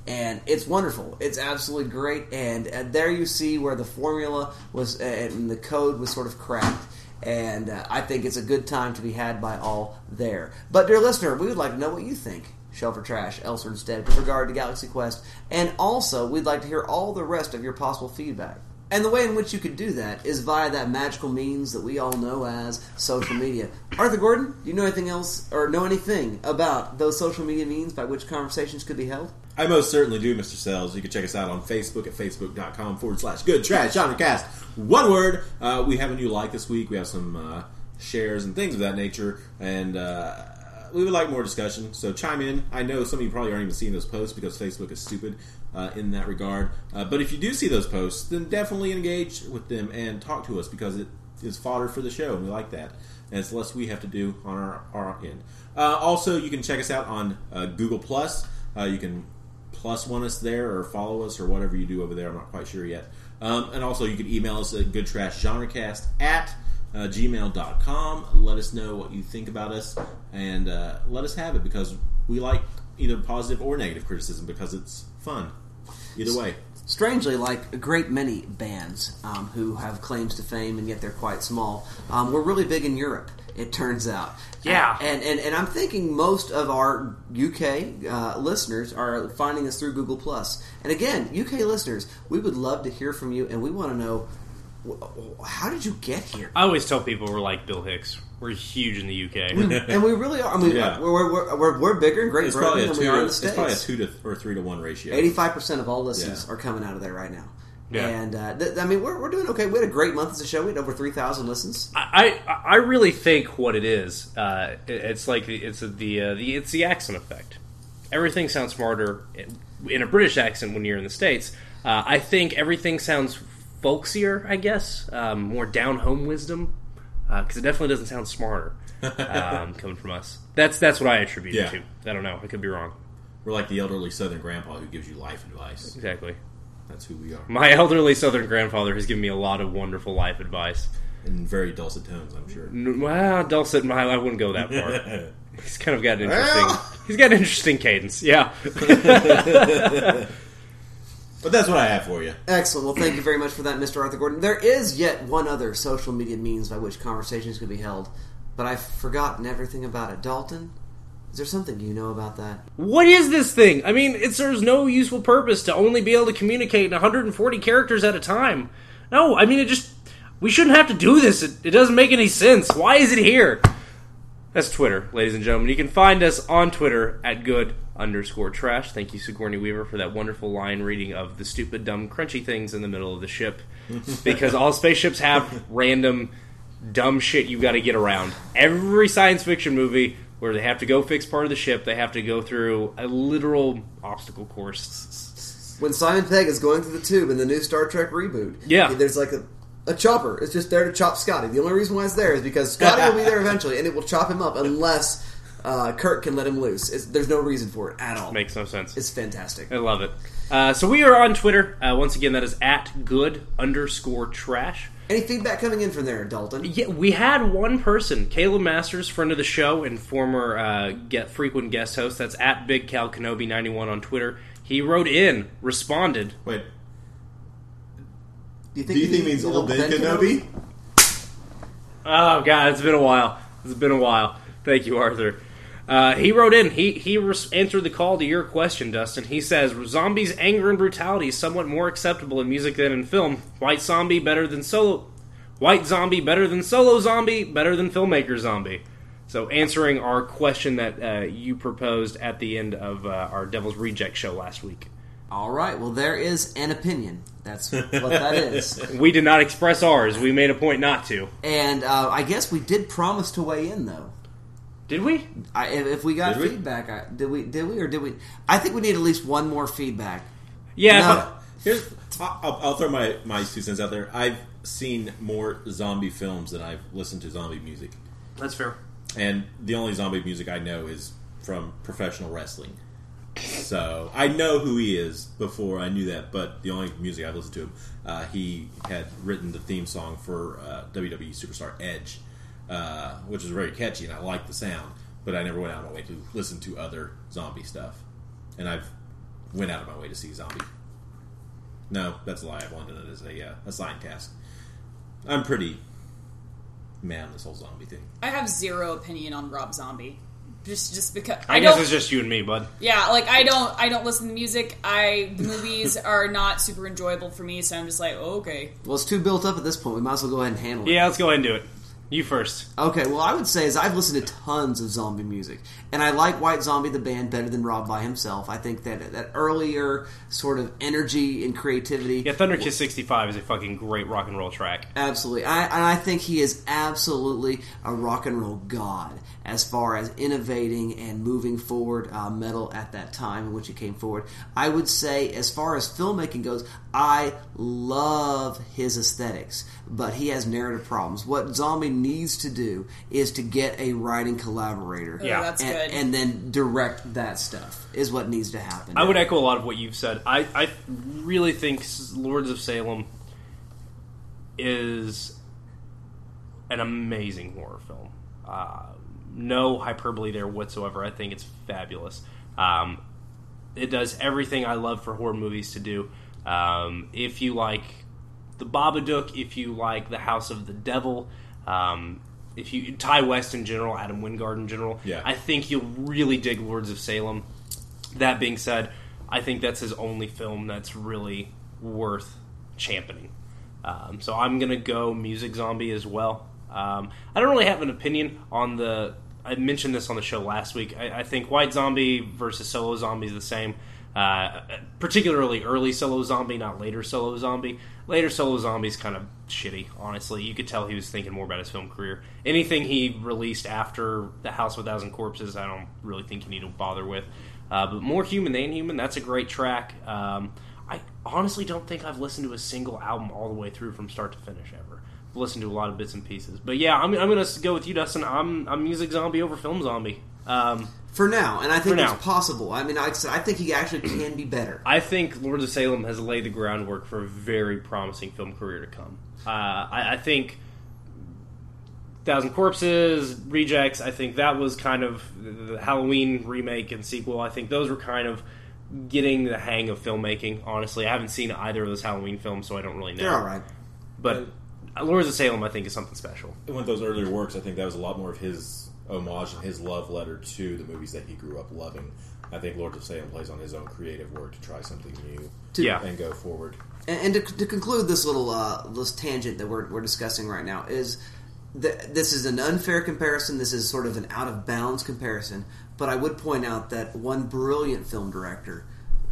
[SPEAKER 10] And it's wonderful. It's absolutely great. And uh, there you see where the formula was uh, and the code was sort of cracked and uh, I think it's a good time to be had by all there. But, dear listener, we would like to know what you think. Shelf or trash, elsewhere instead, with regard to Galaxy Quest. And also, we'd like to hear all the rest of your possible feedback. And the way in which you could do that is via that magical means that we all know as social media. Arthur Gordon, do you know anything else, or know anything about those social media means by which conversations could be held?
[SPEAKER 14] I most certainly do, Mr. Sells. You can check us out on Facebook at facebook.com forward slash good trash cast. One word. Uh, we have a new like this week. We have some uh, shares and things of that nature. And uh, we would like more discussion. So chime in. I know some of you probably aren't even seeing those posts because Facebook is stupid uh, in that regard. Uh, but if you do see those posts, then definitely engage with them and talk to us because it is fodder for the show. And we like that. And it's less we have to do on our, our end. Uh, also, you can check us out on uh, Google Plus. Uh, you can plus one us there or follow us or whatever you do over there. I'm not quite sure yet. Um, and also, you can email us at goodtrashgenrecast at uh, gmail.com. Let us know what you think about us and let us have it because we like either positive or negative criticism because it's fun. Either way.
[SPEAKER 10] Strangely, like a great many bands um, who have claims to fame and yet they're quite small, um, we're really big in Europe. It turns out,
[SPEAKER 12] Yeah.
[SPEAKER 10] and and, and I'm thinking most of our UK uh, listeners are finding us through Google Plus. And again, UK listeners, we would love to hear from you, and we want to know how did you get here.
[SPEAKER 12] I always tell people we're like Bill Hicks. We're huge in the UK.
[SPEAKER 10] and we really are. I mean,
[SPEAKER 14] Yeah.
[SPEAKER 10] we're, we're, we're, we're bigger in Great
[SPEAKER 14] It's
[SPEAKER 10] Britain than we are in
[SPEAKER 14] to,
[SPEAKER 10] the
[SPEAKER 14] it's probably a two to or three to one ratio.
[SPEAKER 10] Eighty-five percent of all listens
[SPEAKER 14] Yeah.
[SPEAKER 10] are coming out of there right now.
[SPEAKER 12] Yeah.
[SPEAKER 10] And uh, th- I mean, we're, we're doing okay. We had a great month as a show. We had over three thousand listens.
[SPEAKER 12] I, I I really think what it is, uh, it- it's like the, it's the uh, the it's the accent effect. Everything sounds smarter in, in a British accent when you're in the states. Uh, I think everything sounds folksier. I guess um, more down home wisdom because it definitely doesn't sound smarter um, coming from us. That's that's what I attribute
[SPEAKER 14] Yeah.
[SPEAKER 12] it to. I don't know. I could be wrong.
[SPEAKER 14] We're like the elderly Southern grandpa who gives you life advice.
[SPEAKER 12] Exactly.
[SPEAKER 14] That's who we are.
[SPEAKER 12] My elderly Southern grandfather has given me a lot of wonderful life advice.
[SPEAKER 14] In very dulcet tones, I'm sure.
[SPEAKER 12] N- Well, dulcet, I I wouldn't go that far. He's kind of got an interesting. He's got an interesting cadence. Yeah.
[SPEAKER 14] But that's what I have for you.
[SPEAKER 10] Excellent. Well, thank you very much for that, Mr. Arthur Gordon. There is yet one other social media means by which conversations can be held, but I've forgotten everything about it. Dalton, is there something you know about that?
[SPEAKER 12] what is this thing? I mean, it serves no useful purpose to only be able to communicate in 140 characters at a time. No, I mean it just. We shouldn't have to do this. It, it doesn't make any sense. Why is it here? That's Twitter, ladies and gentlemen. You can find us on Twitter at good underscore trash. Thank you, Sigourney Weaver, for that wonderful line reading of the stupid, dumb, crunchy things in the middle of the ship. because all spaceships have random, dumb shit you've got to get around. Every science fiction movie where they have to go fix part of the ship, they have to go through a literal obstacle course.
[SPEAKER 10] When Simon Pegg is going through the tube in the new Star Trek reboot,
[SPEAKER 12] Yeah.
[SPEAKER 10] there's like a, a chopper. It's just there to chop Scotty. The only reason why it's there is because Scotty will be there eventually, and it will chop him up unless uh, Kirk can let him loose. It's, there's no reason for it at all.
[SPEAKER 12] Makes no sense.
[SPEAKER 10] It's fantastic.
[SPEAKER 12] I love it. Uh, so we are on Twitter. Uh, once again, that is at good underscore trash.
[SPEAKER 10] Any feedback coming in from there, Dalton?
[SPEAKER 12] Yeah, we had one person, Caleb Masters, friend of the show and former uh, get frequent guest host. That's at Big Cal Kenobi ninety one on Twitter. He wrote in, responded.
[SPEAKER 14] Wait,
[SPEAKER 10] Do you
[SPEAKER 14] Do you think it means old Ben Kenobi?
[SPEAKER 12] Oh God, it's been a while. It's been a while. Thank you, Arthur. Uh, he wrote in. He he res- answered the call to your question, Dustin. He says zombies' anger and brutality is somewhat more acceptable in music than in film. White zombie better than solo. White zombie better than solo zombie. Better than filmmaker zombie. So answering our question that uh, you proposed at the end of uh, our Devil's Reject show last week.
[SPEAKER 10] All right. Well, there is an opinion. That's what that is.
[SPEAKER 12] We did not express ours. We made a point not to.
[SPEAKER 10] And uh, I guess we did promise to weigh in, though.
[SPEAKER 12] Did we?
[SPEAKER 10] I, if, if we got
[SPEAKER 14] Did we?
[SPEAKER 10] feedback, I, did we? Did we or did we? I think we need at least one more feedback.
[SPEAKER 12] Yeah.
[SPEAKER 10] No.
[SPEAKER 14] Here's, I'll, I'll throw my, my two cents out there. I've seen more zombie films than I've listened to zombie music.
[SPEAKER 12] That's fair.
[SPEAKER 14] And the only zombie music I know is from professional wrestling. So I know who he is before I knew that, but the only music I've listened to him, uh, he had written the theme song for uh, WWE Superstar Edge, uh, which is very catchy, and I like the sound. But I never went out of my way to listen to other zombie stuff, and I've went out of my way to see zombie. No, that's a lie. I've wanted it as a uh, a sign task. I'm pretty mad on this whole zombie thing.
[SPEAKER 13] I have zero opinion on Rob Zombie. Just just because
[SPEAKER 12] I,
[SPEAKER 13] I,
[SPEAKER 12] guess it's just you and me, bud.
[SPEAKER 13] Yeah, like I don't I don't listen to music. I the movies are not super enjoyable for me, so I'm just like, oh, okay.
[SPEAKER 10] Well, it's too built up at this point. We might as well go ahead and handle it.
[SPEAKER 12] Yeah, let's go ahead and do it. You first.
[SPEAKER 10] Okay, well, I would say is I've listened to tons of zombie music, and I like White Zombie the band better than Rob by himself. I think that that earlier sort of energy and creativity.
[SPEAKER 12] Yeah, Thunder Kiss 65 is a fucking great rock and roll track.
[SPEAKER 10] Absolutely, I, and I think he is absolutely a rock and roll god as far as innovating and moving forward uh, metal at that time in which he came forward. I would say, as far as filmmaking goes, I love his aesthetics, but he has narrative problems. What Zombie needs to do is to get a writing collaborator,
[SPEAKER 12] Yeah. Oh, that's
[SPEAKER 10] and,
[SPEAKER 12] good.
[SPEAKER 10] and then direct that stuff is what needs to happen.
[SPEAKER 12] I would echo a lot of what you've said. I, I really think Lords of Salem is an amazing horror film. Uh, no hyperbole there whatsoever. I think it's fabulous. Um, it does everything I love for horror movies to do. Um, if you like The Babadook, if you like The House of the Devil, um, if you Ti West in general, Adam Wingard in general,
[SPEAKER 14] Yeah.
[SPEAKER 12] I think you'll really dig Lords of Salem. That being said, I think that's his only film that's really worth championing. Um, so I'm gonna go Music Zombie as well. Um, I don't really have an opinion on the. I mentioned this on the show last week. I, I think White Zombie versus Solo Zombie is the same. Uh, particularly early Solo Zombie, not later Solo Zombie. Later Solo Zombie is kind of shitty, honestly. You could tell he was thinking more about his film career. Anything he released after The House of a Thousand Corpses, I don't really think you need to bother with. Uh, but More Human Than Human, that's a great track. Um, I honestly don't think I've listened to a single album all the way through from start to finish ever. I've listened to a lot of bits and pieces. But yeah, I'm, I'm going to go with you, Dustin. I'm, I'm Music Zombie over Film Zombie. Um,
[SPEAKER 10] for now, and I think
[SPEAKER 12] For
[SPEAKER 10] it's possible. I mean, like I said, I think he actually can be better.
[SPEAKER 12] I think Lords of Salem has laid the groundwork for a very promising film career to come. Uh, I, I think Thousand Corpses, Rejects, I think that was kind of the Halloween remake and sequel. I think those were kind of getting the hang of filmmaking, honestly. I haven't seen either of those Halloween films, so I don't really know.
[SPEAKER 10] They're all right.
[SPEAKER 12] But Lords of Salem, I think, is something special.
[SPEAKER 14] One of those earlier works, I think that was a lot more of his homage and his love letter to the movies that he grew up loving. I think Lords of Salem plays on his own creative work to try something new
[SPEAKER 10] To- Yeah.
[SPEAKER 14] and go forward.
[SPEAKER 10] And, and to, to conclude this little uh, this tangent that we're, we're discussing right now is that this is an unfair comparison. This is sort of an out of bounds comparison. But I would point out that one brilliant film director,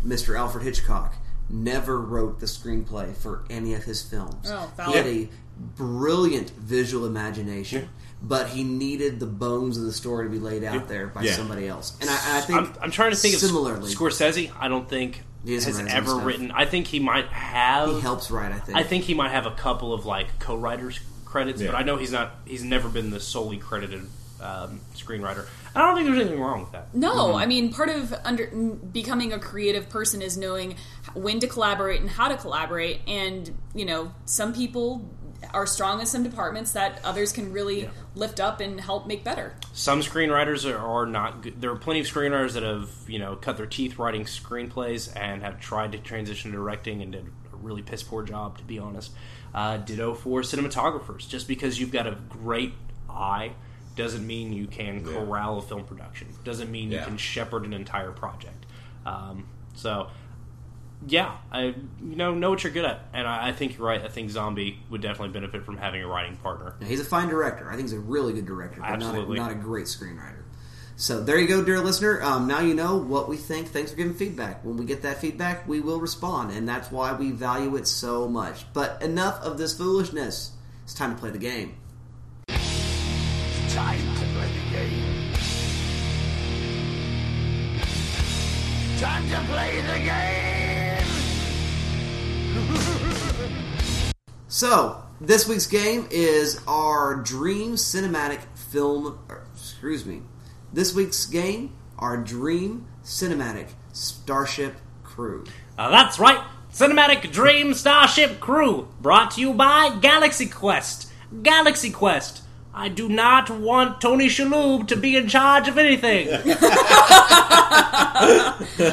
[SPEAKER 10] Mr. Alfred Hitchcock, never wrote the screenplay for any of his films.
[SPEAKER 13] Oh,
[SPEAKER 10] he had a brilliant visual imagination. But he needed the bones of the story to be laid out there by
[SPEAKER 12] Yeah.
[SPEAKER 10] somebody else, and I, I think
[SPEAKER 12] I'm, I'm trying to think
[SPEAKER 10] similarly.
[SPEAKER 12] of Scorsese. I don't think
[SPEAKER 10] He
[SPEAKER 12] has
[SPEAKER 10] hasn't written his
[SPEAKER 12] ever written. I think he might have.
[SPEAKER 10] He helps write, I think.
[SPEAKER 12] I think he might have a couple of like co-writers credits,
[SPEAKER 10] Yeah.
[SPEAKER 12] but I know he's not. He's never been the solely credited um, screenwriter. I don't think there's anything wrong with that.
[SPEAKER 13] No, I mean, part of under becoming a creative person is knowing when to collaborate and how to collaborate. And you know, some people are strong in some departments that others can really lift up and help make better.
[SPEAKER 12] Some screenwriters are, are not good. There are plenty of screenwriters that have you know cut their teeth writing screenplays and have tried to transition to directing and did a really piss poor job, to be honest. Uh, ditto for cinematographers. Just because you've got a great eye doesn't mean you can
[SPEAKER 14] Yeah.
[SPEAKER 12] corral a film production. Doesn't mean
[SPEAKER 14] Yeah.
[SPEAKER 12] you can shepherd an entire project. Um, so. Yeah, I you know know what you're good at, and I, I think you're right. I think Zombie would definitely benefit from having a writing partner.
[SPEAKER 10] Yeah, he's a fine director. I think he's a really good director, but not a,
[SPEAKER 12] Absolutely.
[SPEAKER 10] not a great screenwriter. So there you go, dear listener. Um, now you know what we think. Thanks for giving feedback. When we get that feedback, we will respond, and that's why we value it so much. But enough of this foolishness. It's time to play the game.
[SPEAKER 15] Time to play the game. Time to play the game.
[SPEAKER 10] So this week's game is our dream cinematic film. Or, excuse me. This week's game, our dream cinematic Starship Crew.
[SPEAKER 12] Uh, that's right, Cinematic Dream Starship Crew, brought to you by Galaxy Quest. Galaxy Quest. I do not want Tony Shalhoub to be in charge of anything.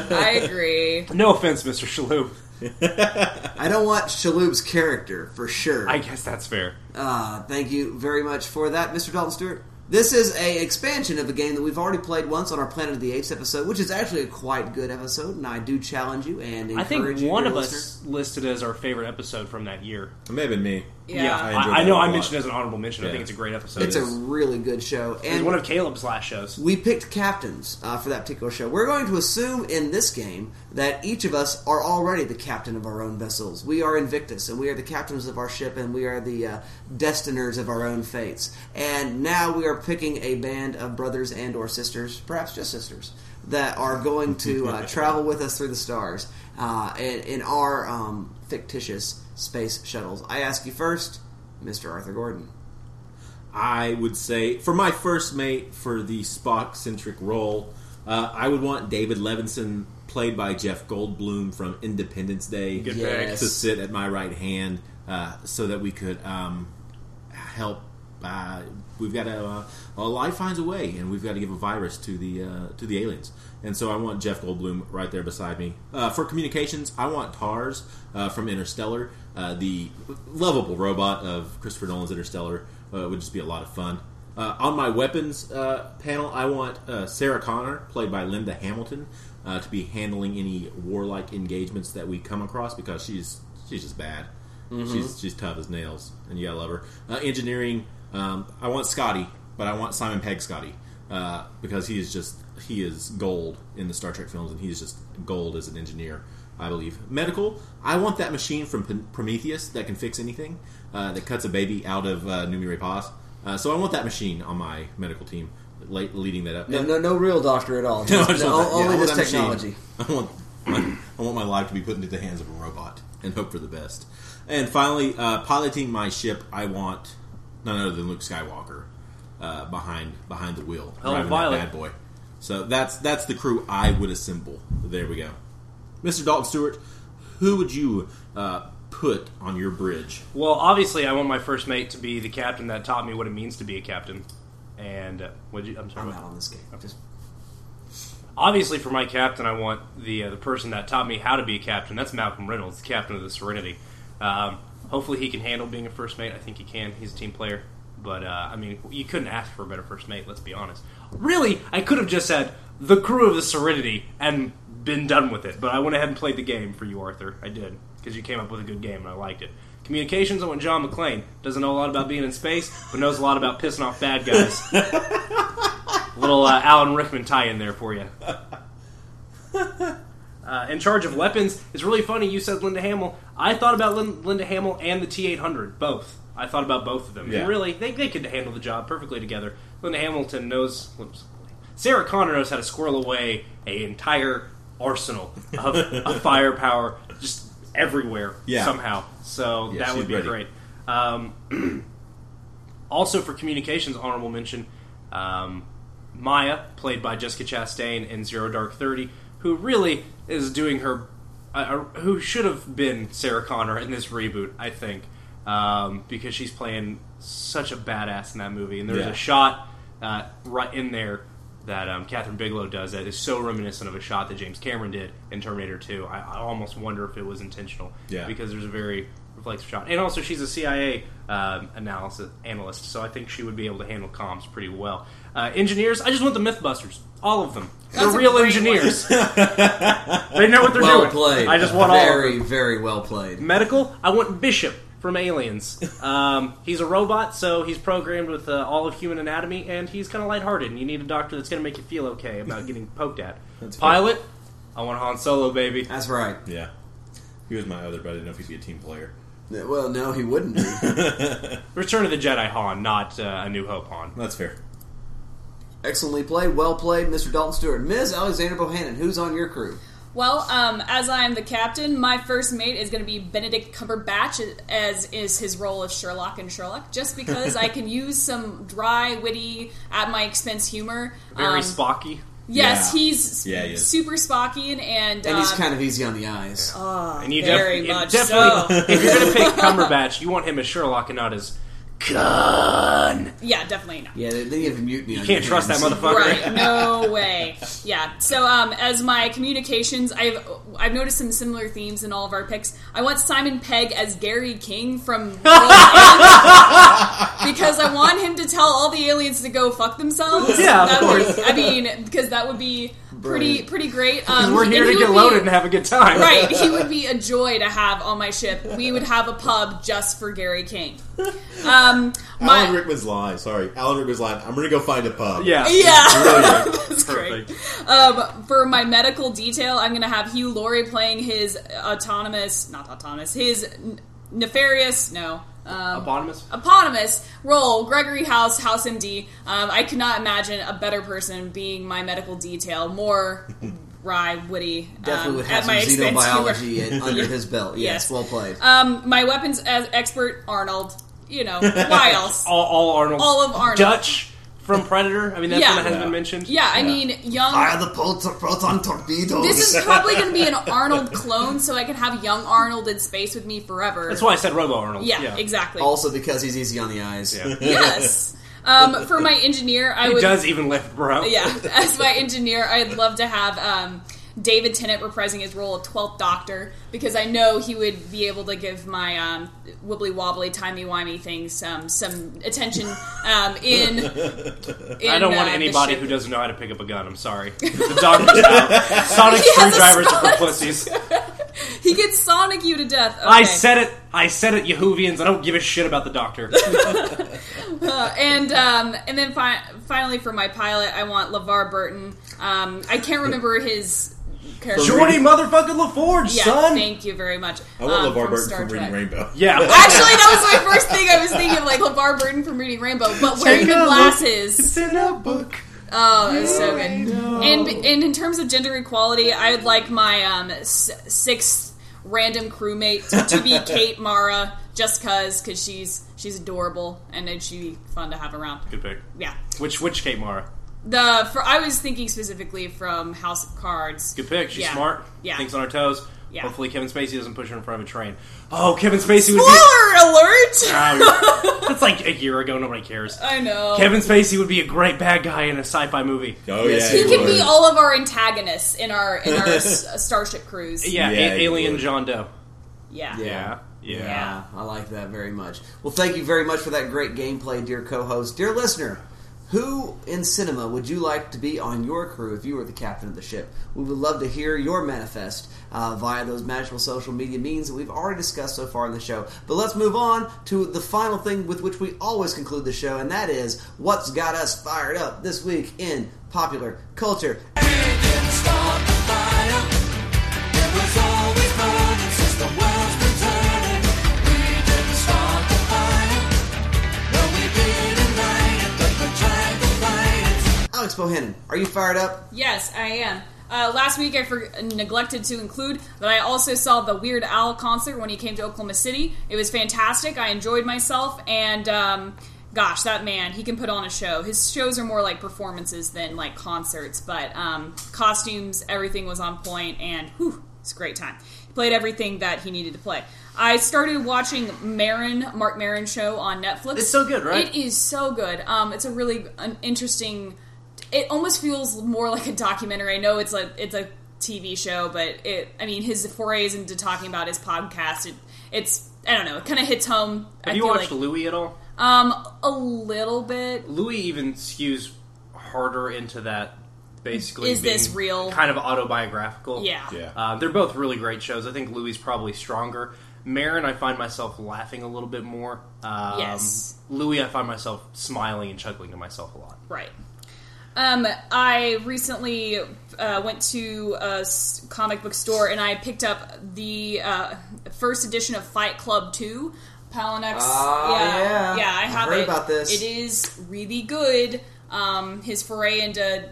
[SPEAKER 13] I agree.
[SPEAKER 12] no offense, Mr. Shalhoub.
[SPEAKER 10] I don't want Shalhoub's character for sure.
[SPEAKER 12] I guess that's fair.
[SPEAKER 10] Uh, thank you very much for that, Mr. Dalton Stewart. This is a expansion of a game that we've already played once on our Planet of the Apes episode, which is actually a quite good episode, and I do challenge you and encourage
[SPEAKER 12] I think
[SPEAKER 10] you,
[SPEAKER 12] one
[SPEAKER 10] dear
[SPEAKER 12] of
[SPEAKER 10] listener.
[SPEAKER 12] us listed as our favorite episode from that year.
[SPEAKER 14] It may have been me.
[SPEAKER 12] Yeah,
[SPEAKER 14] I
[SPEAKER 12] I,
[SPEAKER 14] enjoyed
[SPEAKER 12] I,
[SPEAKER 14] that
[SPEAKER 12] know
[SPEAKER 14] a
[SPEAKER 12] I
[SPEAKER 14] lot.
[SPEAKER 12] mentioned it as an honorable mention. I
[SPEAKER 14] Yeah.
[SPEAKER 12] think it's a great episode.
[SPEAKER 10] It's a really good show,
[SPEAKER 12] It's
[SPEAKER 10] and
[SPEAKER 12] one of Caleb's last shows.
[SPEAKER 10] we picked captains uh, for that particular show. We're going to assume in this game that each of us are already the captain of our own vessels. We are Invictus, and we are the captains of our ship, and we are the uh, destiners of our own fates. And now we are picking a band of brothers and or sisters, perhaps just sisters, that are going to uh, travel with us through the stars uh, in, in our um, fictitious space shuttles. I ask you first, Mr. Arthur Gordon.
[SPEAKER 14] I would say for my first mate for the Spock centric role, uh, I would want David Levinson, played by Jeff Goldblum from Independence Day,
[SPEAKER 10] Yes.
[SPEAKER 14] to sit at my right hand, uh, so that we could um, help. Uh, we've got to. Uh, life finds a way, and we've got to give a virus to the uh, to the aliens. And so I want Jeff Goldblum right there beside me. Uh, for communications, I want Tars uh, from Interstellar, uh, the lovable robot of Christopher Nolan's Interstellar. Would just be a lot of fun. On my weapons panel, I want Sarah Connor, played by Linda Hamilton, to be handling any warlike engagements that we come across because she's she's just bad.
[SPEAKER 10] Mhm.
[SPEAKER 14] She's she's tough as nails, and you gotta love her. Uh, engineering, um, I want Scotty, but I want Simon Pegg Scotty uh, because he is just he is gold in the Star Trek films, and he is just gold as an engineer. I believe medical. I want that machine from P- Prometheus that can fix anything, uh, that cuts a baby out of uh, Noomi Rapace. Uh, so I want that machine on my medical team, le- leading that up.
[SPEAKER 10] No, no, no real doctor at all.
[SPEAKER 14] No,
[SPEAKER 10] Just- no,
[SPEAKER 14] yeah,
[SPEAKER 10] only
[SPEAKER 14] want
[SPEAKER 10] this technology.
[SPEAKER 14] I want, my, I want my life to be put into the hands of a robot and hope for the best. And finally, uh, piloting my ship, I want none other than Luke Skywalker uh, behind behind the wheel,
[SPEAKER 12] Hell
[SPEAKER 14] driving
[SPEAKER 12] pilot.
[SPEAKER 14] that bad boy. So that's that's the crew I would assemble. There we go, Mr. Dalton Stewart. Who would you uh, put on your bridge?
[SPEAKER 12] Well, obviously, I want my first mate to be the captain that taught me what it means to be a captain. And uh, what you? I'm sorry.
[SPEAKER 10] I'm out on this game. Just
[SPEAKER 12] Obviously, for my captain, I want the uh, the person that taught me how to be a captain. That's Malcolm Reynolds, the captain of the Serenity. Um, hopefully, he can handle being a first mate. I think he can. He's a team player. But uh, I mean, you couldn't ask for a better first mate. Let's be honest. Really, I could have just said the crew of the Serenity and been done with it. But I went ahead and played the game for you, Arthur. I did because you came up with a good game and I liked it. Communications, I want John McClane. Doesn't know a lot about being in space, but knows a lot about pissing off bad guys. Little uh, Alan Rickman tie in there for you. Uh, in charge of weapons, it's really funny. You said Linda Hamill. I thought about Lin- Linda Hamill and the T eight hundred both. I thought about both of them.
[SPEAKER 14] Yeah.
[SPEAKER 12] And really, they, they could handle the job perfectly together. Linda Hamilton knows. Whoops, Sarah Connor knows how to squirrel away a entire arsenal of, of firepower just everywhere
[SPEAKER 14] Yeah.
[SPEAKER 12] somehow. So
[SPEAKER 14] Yeah,
[SPEAKER 12] that would be
[SPEAKER 14] ready.
[SPEAKER 12] great. Um, also for communications, honorable mention. Um, Maya, played by Jessica Chastain in Zero Dark Thirty, who really is doing her, uh, uh, who should have been Sarah Connor in this reboot, I think, um, because she's playing such a badass in that movie. And there's
[SPEAKER 14] Yeah.
[SPEAKER 12] a shot uh, right in there that um, Kathryn Bigelow does that is so reminiscent of a shot that James Cameron did in Terminator Two. I, I almost wonder if it was intentional,
[SPEAKER 14] Yeah.
[SPEAKER 12] because there's a very reflexive shot. And also, she's a CIA um, analysis analyst, so I think she would be able to handle comms pretty well. Uh, engineers, I just want the MythBusters, all of them.
[SPEAKER 13] That's
[SPEAKER 12] they're real
[SPEAKER 13] great
[SPEAKER 12] engineers. they know what they're
[SPEAKER 10] well
[SPEAKER 12] doing.
[SPEAKER 10] played.
[SPEAKER 12] I just want all of
[SPEAKER 10] very,
[SPEAKER 12] them.
[SPEAKER 10] very well played.
[SPEAKER 12] Medical, I want Bishop from Aliens. Um, he's a robot, so he's programmed with uh, all of human anatomy, and he's kind of lighthearted. And you need a doctor that's going to make you feel okay about getting poked at.
[SPEAKER 14] That's
[SPEAKER 12] Pilot, I want Han Solo, baby.
[SPEAKER 10] That's right.
[SPEAKER 14] Yeah, he was my other, but I didn't know if he'd be a team player.
[SPEAKER 10] Well, no, he wouldn't be.
[SPEAKER 12] Return of the Jedi Han, not uh, A New Hope Han.
[SPEAKER 14] That's fair.
[SPEAKER 10] Excellently played, well played, Mr. Dalton Stewart. Ms. Alexander Bohannon, who's on your crew?
[SPEAKER 13] Well, um, as I am the captain, my first mate is going to be Benedict Cumberbatch, as is his role of Sherlock in Sherlock. Just because I can use some dry, witty, at my expense humor.
[SPEAKER 12] Very
[SPEAKER 13] Um,
[SPEAKER 12] Spocky.
[SPEAKER 13] Yes,
[SPEAKER 14] Yeah.
[SPEAKER 13] he's
[SPEAKER 14] Yeah, he
[SPEAKER 13] super Spocky and
[SPEAKER 10] And he's
[SPEAKER 13] um,
[SPEAKER 10] kind of easy on the eyes.
[SPEAKER 13] oh,
[SPEAKER 12] And you
[SPEAKER 13] very
[SPEAKER 12] def-
[SPEAKER 13] much
[SPEAKER 12] definitely,
[SPEAKER 13] so.
[SPEAKER 12] if you're going to pick Cumberbatch, you want him as Sherlock and not as Gun.
[SPEAKER 13] Yeah, definitely not.
[SPEAKER 10] Yeah, they, they have a mutiny.
[SPEAKER 12] You
[SPEAKER 10] on
[SPEAKER 12] can't
[SPEAKER 10] your
[SPEAKER 12] trust that motherfucker.
[SPEAKER 13] Right? No way. Yeah. So, um, as my communications, I've I've noticed some similar themes in all of our picks. I want Simon Pegg as Gary King from World Ends because I want him to tell all the aliens to go fuck themselves.
[SPEAKER 12] Yeah, of
[SPEAKER 13] That would-
[SPEAKER 12] course.
[SPEAKER 13] I mean, because that would be pretty
[SPEAKER 12] Brilliant.
[SPEAKER 13] pretty great.
[SPEAKER 12] 'Cause
[SPEAKER 13] Um,
[SPEAKER 12] we're
[SPEAKER 13] and
[SPEAKER 12] here to
[SPEAKER 13] would
[SPEAKER 12] get
[SPEAKER 13] be-
[SPEAKER 12] loaded and have a good time.
[SPEAKER 13] Right. He would be a joy to have on my ship. We would have a pub just for Gary King. Um, my,
[SPEAKER 14] Alan Rickman's line. Sorry, Alan Rickman's line. I'm gonna go find a pub.
[SPEAKER 12] Yeah.
[SPEAKER 13] Yeah.
[SPEAKER 14] Brilliant.
[SPEAKER 13] That's great. Um, for my medical detail, I'm going to have Hugh Laurie playing his autonomous, not autonomous, his nefarious, no. Um,
[SPEAKER 12] Eponymous?
[SPEAKER 13] eponymous role, Gregory House, House MD. Um, I could not imagine a better person being my medical detail, more wry, witty.
[SPEAKER 10] Definitely
[SPEAKER 13] um,
[SPEAKER 10] would
[SPEAKER 13] at
[SPEAKER 10] have some
[SPEAKER 13] my expense
[SPEAKER 10] xenobiology under his belt. Yes, well played.
[SPEAKER 13] Um, my weapons as expert, Arnold. You know, why else?
[SPEAKER 12] all, all Arnold.
[SPEAKER 13] All of Arnold.
[SPEAKER 12] Dutch from Predator. I mean, that's
[SPEAKER 13] Yeah.
[SPEAKER 12] one that has been mentioned.
[SPEAKER 13] Yeah, I mean, young.
[SPEAKER 10] Fire the proton, proton torpedoes.
[SPEAKER 13] This is probably going to be an Arnold clone, so I can have young Arnold in space with me forever.
[SPEAKER 12] That's why I said Robo Arnold.
[SPEAKER 13] Yeah, exactly.
[SPEAKER 10] Also because he's easy on the eyes.
[SPEAKER 13] yes. Um, for my engineer, I
[SPEAKER 12] he
[SPEAKER 13] would.
[SPEAKER 12] does even lift, bro.
[SPEAKER 13] Yeah, as my engineer, I'd love to have um, David Tennant reprising his role of Twelfth Doctor because I know he would be able to give my um, wibbly wobbly, timey wimey things um, some attention um, in, in.
[SPEAKER 12] I don't want
[SPEAKER 13] uh,
[SPEAKER 12] anybody who doesn't know how to pick up a gun. I'm sorry. The doctor's out. Sonic
[SPEAKER 13] He has a
[SPEAKER 12] screwdrivers are for pussies.
[SPEAKER 13] He gets Sonic you to death.
[SPEAKER 12] I said it. I said it, Whovians. I don't give a shit about the doctor.
[SPEAKER 13] Uh, and um, and then fi- finally for my pilot, I want LeVar Burton. Um, I can't remember his character.
[SPEAKER 12] Geordi motherfucking La Forge,
[SPEAKER 13] yeah,
[SPEAKER 12] son.
[SPEAKER 13] Thank you very much.
[SPEAKER 14] I want
[SPEAKER 13] Um,
[SPEAKER 14] LeVar
[SPEAKER 13] from
[SPEAKER 14] Burton
[SPEAKER 13] Star
[SPEAKER 14] from Reading
[SPEAKER 13] Trek.
[SPEAKER 14] Rainbow.
[SPEAKER 12] Yeah.
[SPEAKER 13] Actually, that was my first thing. I was thinking of like LeVar Burton from Reading Rainbow, but wearing
[SPEAKER 12] Take
[SPEAKER 13] the
[SPEAKER 12] a look.
[SPEAKER 13] glasses.
[SPEAKER 12] It's in a book.
[SPEAKER 13] Oh, it was so good. And and in terms of gender equality, I would like my um, s- sixth random crewmate to, to be Kate Mara, just cause, cause she's she's adorable and then she'd be fun to have around.
[SPEAKER 12] Good pick.
[SPEAKER 13] Yeah.
[SPEAKER 12] Which which Kate Mara?
[SPEAKER 13] The for I was thinking specifically from House of Cards.
[SPEAKER 12] Good pick. She's
[SPEAKER 13] Yeah.
[SPEAKER 12] smart.
[SPEAKER 13] Yeah.
[SPEAKER 12] Thinks on her toes.
[SPEAKER 13] Yeah.
[SPEAKER 12] Hopefully Kevin Spacey doesn't push her in front of a train. Oh, Kevin Spacey would
[SPEAKER 13] Spoiler alert!
[SPEAKER 12] Ah, be. Oh, that's like a year ago. Nobody cares.
[SPEAKER 13] I know.
[SPEAKER 12] Kevin Spacey would be a great bad guy in a sci-fi movie.
[SPEAKER 14] Oh
[SPEAKER 10] Yes,
[SPEAKER 13] He
[SPEAKER 10] he
[SPEAKER 13] could
[SPEAKER 10] would.
[SPEAKER 13] be all of our antagonists in our in our s- uh, Starship cruise.
[SPEAKER 12] Yeah,
[SPEAKER 14] Yeah,
[SPEAKER 12] a-
[SPEAKER 14] he
[SPEAKER 12] Alien
[SPEAKER 14] would.
[SPEAKER 12] John Doe.
[SPEAKER 13] Yeah.
[SPEAKER 12] Yeah. Yeah.
[SPEAKER 10] Yeah, I like that very much. Well, thank you very much for that great gameplay, dear co-host, dear listener. Who in cinema would you like to be on your crew if you were the captain of the ship? We would love to hear your manifest uh, via those magical social media means that we've already discussed so far in the show. But let's move on to the final thing with which we always conclude the show, and that is what's got us fired up this week in popular culture. Bohannon, are you fired up?
[SPEAKER 13] Yes, I am. Uh, last week I for- neglected to include that I also saw the Weird Al concert when he came to Oklahoma City. It was fantastic. I enjoyed myself, and um, gosh, that man, he can put on a show. His shows are more like performances than like concerts, but um, costumes, everything was on point, and whew, it's a great time. He played everything that he needed to play. I started watching Maron, Mark Maron show on Netflix.
[SPEAKER 12] It's so good, right?
[SPEAKER 13] It is so good. Um, it's a really an interesting. It almost feels more like a documentary. I know it's a it's a TV show, but it. I mean, his forays into talking about his podcast. It, it's I don't know. It kind of hits home.
[SPEAKER 12] Have
[SPEAKER 13] I
[SPEAKER 12] you
[SPEAKER 13] feel
[SPEAKER 12] watched
[SPEAKER 13] like.
[SPEAKER 12] Louie at all?
[SPEAKER 13] Um, a little bit.
[SPEAKER 12] Louie even skews harder into that. Basically,
[SPEAKER 13] Is this real?
[SPEAKER 12] Kind of autobiographical.
[SPEAKER 13] Yeah.
[SPEAKER 14] Yeah.
[SPEAKER 12] Uh, they're both really great shows. I think Louie is probably stronger. Maron, I find myself laughing a little bit more. Um,
[SPEAKER 13] Yes.
[SPEAKER 12] Louie, I find myself smiling and chuckling to myself a lot.
[SPEAKER 13] Right. Um, I recently uh, went to a comic book store and I picked up the uh, first edition of Fight Club Two. Palahniuk's.
[SPEAKER 10] Ah, yeah.
[SPEAKER 13] yeah, I
[SPEAKER 10] I've
[SPEAKER 13] have
[SPEAKER 10] heard
[SPEAKER 13] it.
[SPEAKER 10] about this.
[SPEAKER 13] It is really good. Um, his foray into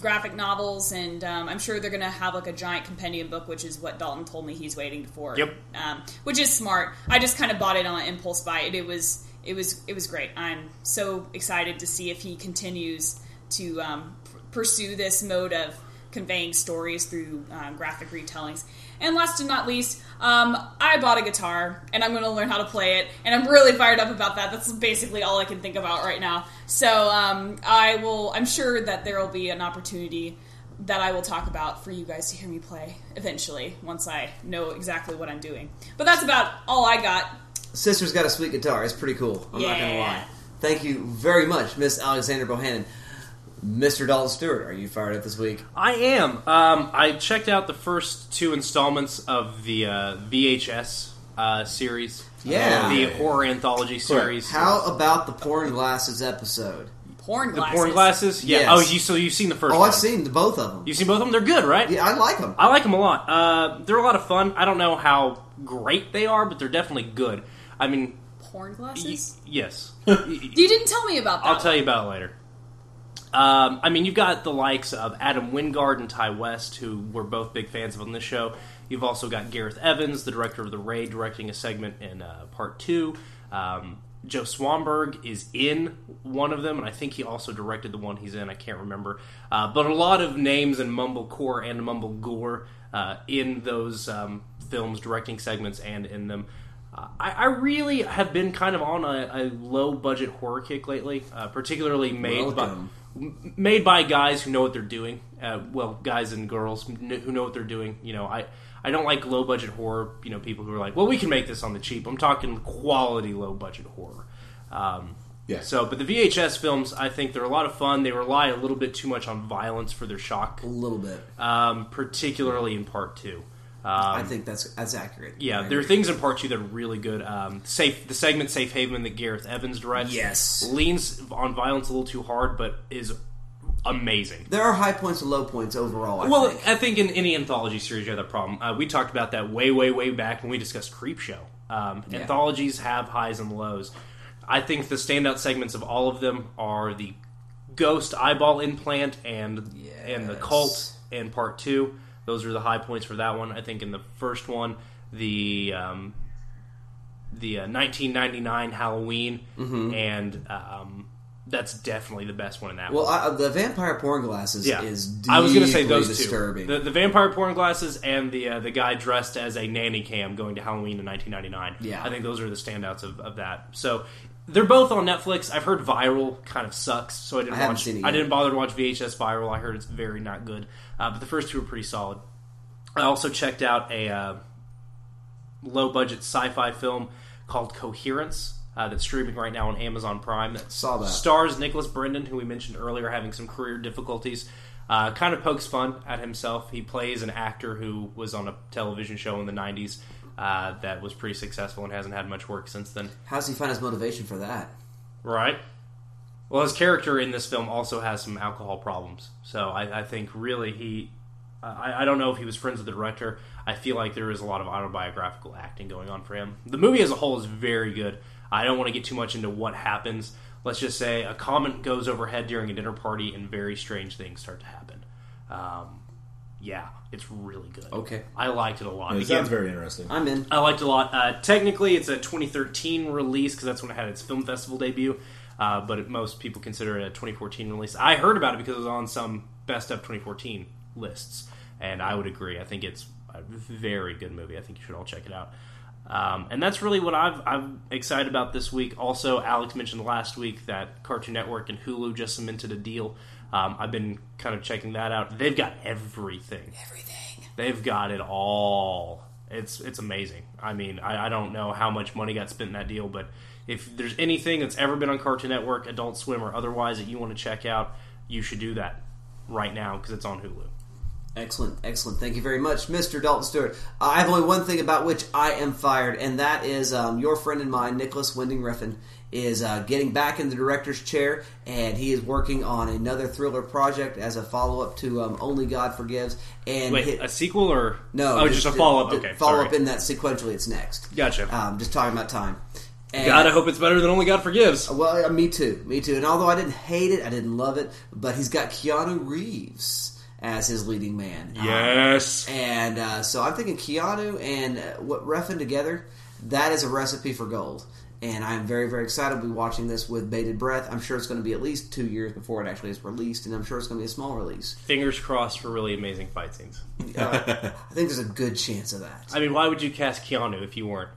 [SPEAKER 13] graphic novels, and um, I'm sure they're going to have like a giant compendium book, which is what Dalton told me he's waiting for.
[SPEAKER 12] Yep.
[SPEAKER 13] Um, which is smart. I just kind of bought it on impulse buy. It, it was it was it was great. I'm so excited to see if he continues to um, p- pursue this mode of conveying stories through uh, graphic retellings. And last but not least, um, I bought a guitar and I'm going to learn how to play it, and I'm really fired up about that. That's basically all I can think about right now. So um, I will. I'm sure that there will be an opportunity that I will talk about for you guys to hear me play eventually once I know exactly what I'm doing. But that's about all I got.
[SPEAKER 10] Sister's got a sweet guitar. It's pretty cool. I'm not going to lie. Thank you very much, Miss Alexander Bohannon. Mr. Dalton Stewart, are you fired up this week?
[SPEAKER 12] I am. Um, I checked out the first two installments of the uh, VHS uh, series.
[SPEAKER 10] Yeah.
[SPEAKER 12] the horror anthology series.
[SPEAKER 10] How about the porn glasses episode?
[SPEAKER 13] Porn
[SPEAKER 12] the
[SPEAKER 13] glasses.
[SPEAKER 12] porn glasses? Yeah.
[SPEAKER 10] Yes.
[SPEAKER 12] Oh, you so you've seen the first
[SPEAKER 10] Oh,
[SPEAKER 12] one?
[SPEAKER 10] I've seen the, both of them.
[SPEAKER 12] You've seen both of them. They're good, right?
[SPEAKER 10] Yeah, I like them.
[SPEAKER 12] I like them a lot. Uh, they're a lot of fun. I don't know how great they are, but they're definitely good. I mean,
[SPEAKER 13] Porn glasses?
[SPEAKER 12] yes.
[SPEAKER 13] You didn't tell me about that.
[SPEAKER 12] I'll tell you about it later. Um, I mean, you've got the likes of Adam Wingard and Ti West, who we're both big fans of on this show. You've also got Gareth Evans, the director of The Raid, directing a segment in uh, part two. Um, Joe Swanberg is in one of them, and I think he also directed the one he's in. I can't remember. Uh, but a lot of names in mumblecore and mumblegore uh, in those um, films, directing segments, and in them. I, I really have been kind of on a, a low budget horror kick lately, uh, particularly made by
[SPEAKER 10] Welcome.
[SPEAKER 12] m- made by guys who know what they're doing. Uh, well, guys and girls who know what they're doing. You know, I I don't like low budget horror. You know, people who are like, well, we can make this on the cheap. I'm talking quality low budget horror. Um,
[SPEAKER 14] Yeah.
[SPEAKER 12] So, but the VHS films, I think they're a lot of fun. They rely a little bit too much on violence for their shock. A
[SPEAKER 10] little bit,
[SPEAKER 12] um, particularly in part two. Um,
[SPEAKER 10] I think that's that's accurate.
[SPEAKER 12] yeah, there are things in part two that are really good. Um, safe, the segment "Safe Haven" that Gareth Evans directs,
[SPEAKER 10] Yes.
[SPEAKER 12] leans on violence a little too hard, but is amazing.
[SPEAKER 10] There are high points and low points overall. I
[SPEAKER 12] well,
[SPEAKER 10] think.
[SPEAKER 12] I think in any anthology series you have that problem. Uh, we talked about that way, way, way back when we discussed Creepshow. Um,
[SPEAKER 10] Yeah.
[SPEAKER 12] Anthologies have highs and lows. I think the standout segments of all of them are the Ghost Eyeball Implant and and the Cult and Part Two. Those are the high points for that one. I think in the first one, the um, the uh, 1999 Halloween,
[SPEAKER 10] Mhm.
[SPEAKER 12] and um, that's definitely the best one in that.
[SPEAKER 10] Well,
[SPEAKER 12] one.
[SPEAKER 10] I, the vampire porn glasses
[SPEAKER 12] Yeah,
[SPEAKER 10] is
[SPEAKER 12] I was going to say those
[SPEAKER 10] disturbing.
[SPEAKER 12] two: the, the vampire porn glasses and the uh, the guy dressed as a nanny cam going to Halloween in 1999.
[SPEAKER 10] Yeah.
[SPEAKER 12] I think those are the standouts of, of that. So they're both on Netflix. I've heard Viral kind of sucks, so I didn't
[SPEAKER 10] I
[SPEAKER 12] watch.
[SPEAKER 10] seen it
[SPEAKER 12] I didn't bother to watch VHS Viral. I heard it's very not good, uh, but the first two are pretty solid. I also checked out a uh, low budget sci-fi film called Coherence. Uh, that's streaming right now on Amazon Prime. That
[SPEAKER 10] Saw that.
[SPEAKER 12] stars Nicholas Brendon, who we mentioned earlier, having some career difficulties. Uh, kind of pokes fun at himself. He plays an actor who was on a television show in the '90s uh, that was pretty successful and hasn't had much work since then.
[SPEAKER 10] How does he find his motivation for that?
[SPEAKER 12] Right. Well, his character in this film also has some alcohol problems, so I, I think really he. I, I don't know if he was friends with the director. I feel like there is a lot of autobiographical acting going on for him. The movie as a whole is very good. I don't want to get too much into what happens. Let's just say a comment goes overhead during a dinner party, and very strange things start to happen. Um, yeah, it's really good.
[SPEAKER 10] Okay.
[SPEAKER 12] I liked it a lot.
[SPEAKER 14] It
[SPEAKER 12] Again,
[SPEAKER 14] sounds very interesting.
[SPEAKER 10] I'm in.
[SPEAKER 12] I liked it a lot. Uh, technically, it's a 2013 release because that's when it had its film festival debut. Uh, but it, most people consider it a 2014 release. I heard about it because it was on some best of 2014 lists, and I would agree. I think it's a very good movie. I think you should all check it out. Um, and that's really what I've, I'm excited about this week. Also, Alex mentioned last week that Cartoon Network and Hulu just cemented a deal. Um, I've been kind of checking that out. They've got everything.
[SPEAKER 10] Everything.
[SPEAKER 12] They've got it all. It's it's amazing. I mean, I, I don't know how much money got spent in that deal, but if there's anything that's ever been on Cartoon Network, Adult Swim, or otherwise that you want to check out, you should do that right now because it's on Hulu.
[SPEAKER 10] Excellent, excellent. Thank you very much, Mr. Dalton Stewart. Uh, I have only one thing about which I am fired, and that is um, your friend and mine, Nicolas Winding Refn, is uh, getting back in the director's chair, and he is working on another thriller project as a follow up to um, Only God Forgives. And
[SPEAKER 12] Wait,
[SPEAKER 10] hit-
[SPEAKER 12] a sequel or
[SPEAKER 10] no,
[SPEAKER 12] Oh, just, a follow up. Okay,
[SPEAKER 10] follow up in that sequentially. It's next.
[SPEAKER 12] Gotcha.
[SPEAKER 10] Um, just talking about time. And-
[SPEAKER 12] God, I hope it's better than Only God Forgives.
[SPEAKER 10] Well, uh, me too, me too. And although I didn't hate it, I didn't love it, but he's got Keanu Reeves as his leading man. Um,
[SPEAKER 12] Yes.
[SPEAKER 10] and uh, so I'm thinking Keanu and uh, what Refn together, that is a recipe for gold. And I'm very, very excited to be watching this with bated breath. I'm sure it's going to be at least two years before it actually is released, and I'm sure it's going to be a small release.
[SPEAKER 12] Fingers crossed for really amazing fight scenes.
[SPEAKER 10] Uh, I think there's a good chance of that.
[SPEAKER 12] I mean, why would you cast Keanu if you weren't?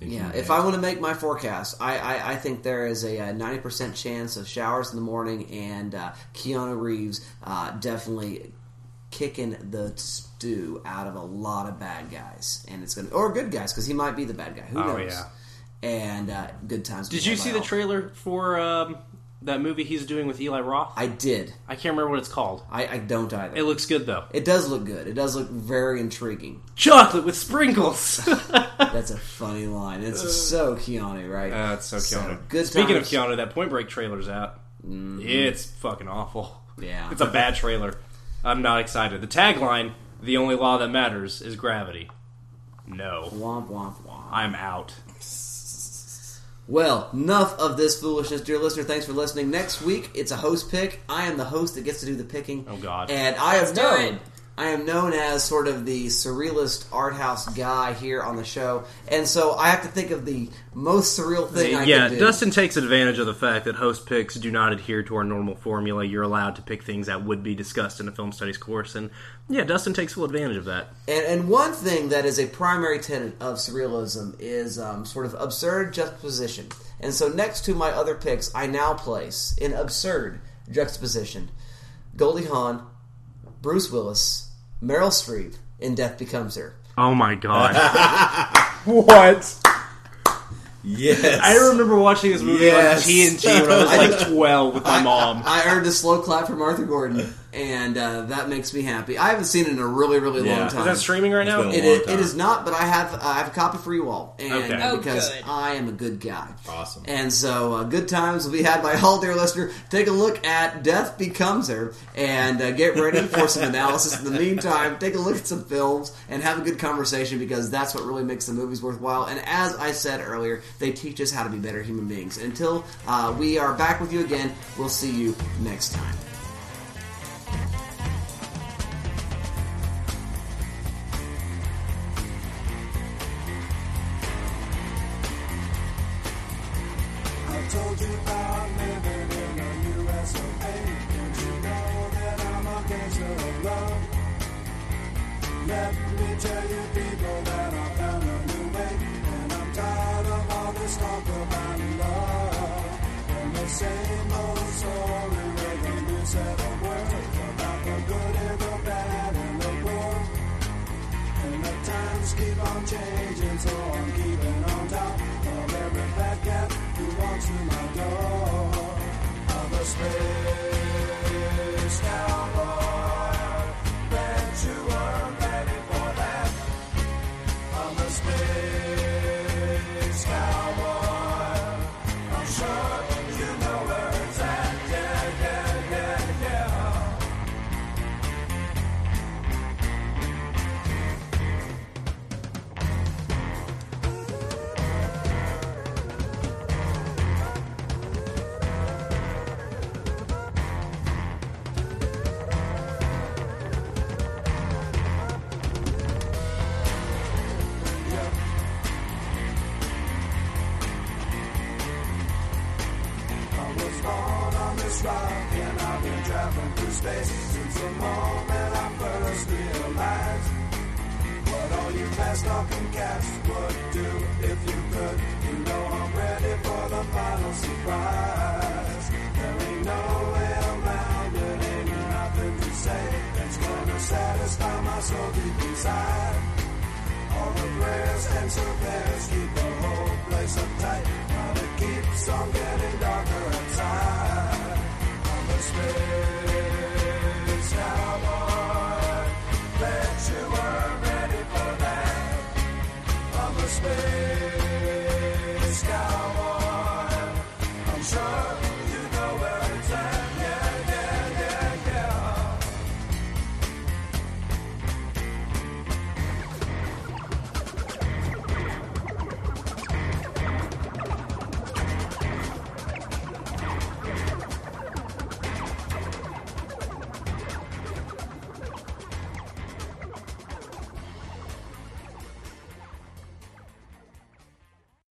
[SPEAKER 10] Yeah, if I want to make my forecast, I, I, I think there is a ninety percent chance of showers in the morning, and uh, Keanu Reeves uh, definitely kicking the stew out of a lot of bad guys, and it's gonna or good guys because he might be the bad guy. Who
[SPEAKER 12] Oh,
[SPEAKER 10] knows?
[SPEAKER 12] yeah.
[SPEAKER 10] And uh, good times.
[SPEAKER 12] Did you see the trailer for um, that movie he's doing with Eli Roth?
[SPEAKER 10] I did.
[SPEAKER 12] I can't remember what it's called.
[SPEAKER 10] I, I don't either.
[SPEAKER 12] It looks good though.
[SPEAKER 10] It does look good. It does look very intriguing.
[SPEAKER 12] Chocolate with sprinkles.
[SPEAKER 10] That's a funny line. It's so Keanu, right?
[SPEAKER 12] Uh, so Keanu.
[SPEAKER 10] good
[SPEAKER 12] Speaking
[SPEAKER 10] times. Mm-hmm.
[SPEAKER 12] of Keanu, that Point Break trailer's out. It's fucking awful.
[SPEAKER 10] Yeah.
[SPEAKER 12] It's a bad trailer. I'm not excited. The tagline, the only law that matters is gravity. No.
[SPEAKER 10] Womp womp womp.
[SPEAKER 12] I'm out.
[SPEAKER 10] Well, enough of this foolishness, dear listener. Thanks for listening. Next week, it's a host pick. I am the host that gets to do the picking.
[SPEAKER 12] Oh God!
[SPEAKER 10] And I
[SPEAKER 13] Let's
[SPEAKER 10] am
[SPEAKER 13] do it.
[SPEAKER 10] I am known as sort of the surrealist art house guy here on the show, and so I have to think of the most surreal thing I
[SPEAKER 12] yeah,
[SPEAKER 10] can do.
[SPEAKER 12] Dustin takes advantage of the fact that host picks do not adhere to our normal formula. You're allowed to pick things that would be discussed in a film studies course, and yeah, Dustin takes full advantage of that.
[SPEAKER 10] And, and one thing that is a primary tenet of surrealism is um, sort of absurd juxtaposition. And so next to my other picks, I now place in absurd juxtaposition Goldie Hawn, Bruce Willis, Meryl Streep in Death Becomes Her.
[SPEAKER 12] Oh my god!
[SPEAKER 11] what? Yes.
[SPEAKER 12] I remember watching this movie
[SPEAKER 11] Yes.
[SPEAKER 12] on TNT when I was like 12 with my mom.
[SPEAKER 10] I earned a slow clap from Arthur Gordon, and uh, that makes me happy. I haven't seen it in a really, really
[SPEAKER 14] Yeah.
[SPEAKER 10] long time.
[SPEAKER 12] Is that streaming right now?
[SPEAKER 14] been a
[SPEAKER 10] It
[SPEAKER 14] long
[SPEAKER 10] is, it
[SPEAKER 14] time.
[SPEAKER 10] is not, but I have uh, I have a copy for you all, and
[SPEAKER 12] Okay.
[SPEAKER 13] Oh,
[SPEAKER 10] because
[SPEAKER 13] good.
[SPEAKER 10] I am a good guy.
[SPEAKER 14] Awesome.
[SPEAKER 10] And so, uh, good times will be had by all, dear listener. Take a look at Death Becomes Her and uh, get ready for some analysis. In the meantime, take a look at some films and have a good conversation because that's what really makes the movies worthwhile. And as I said earlier, they teach us how to be better human beings. Until uh, we are back with you again, we'll see you next time.
[SPEAKER 15] Changing, so I'm keeping on top of every fat cat who walks through my door. I'm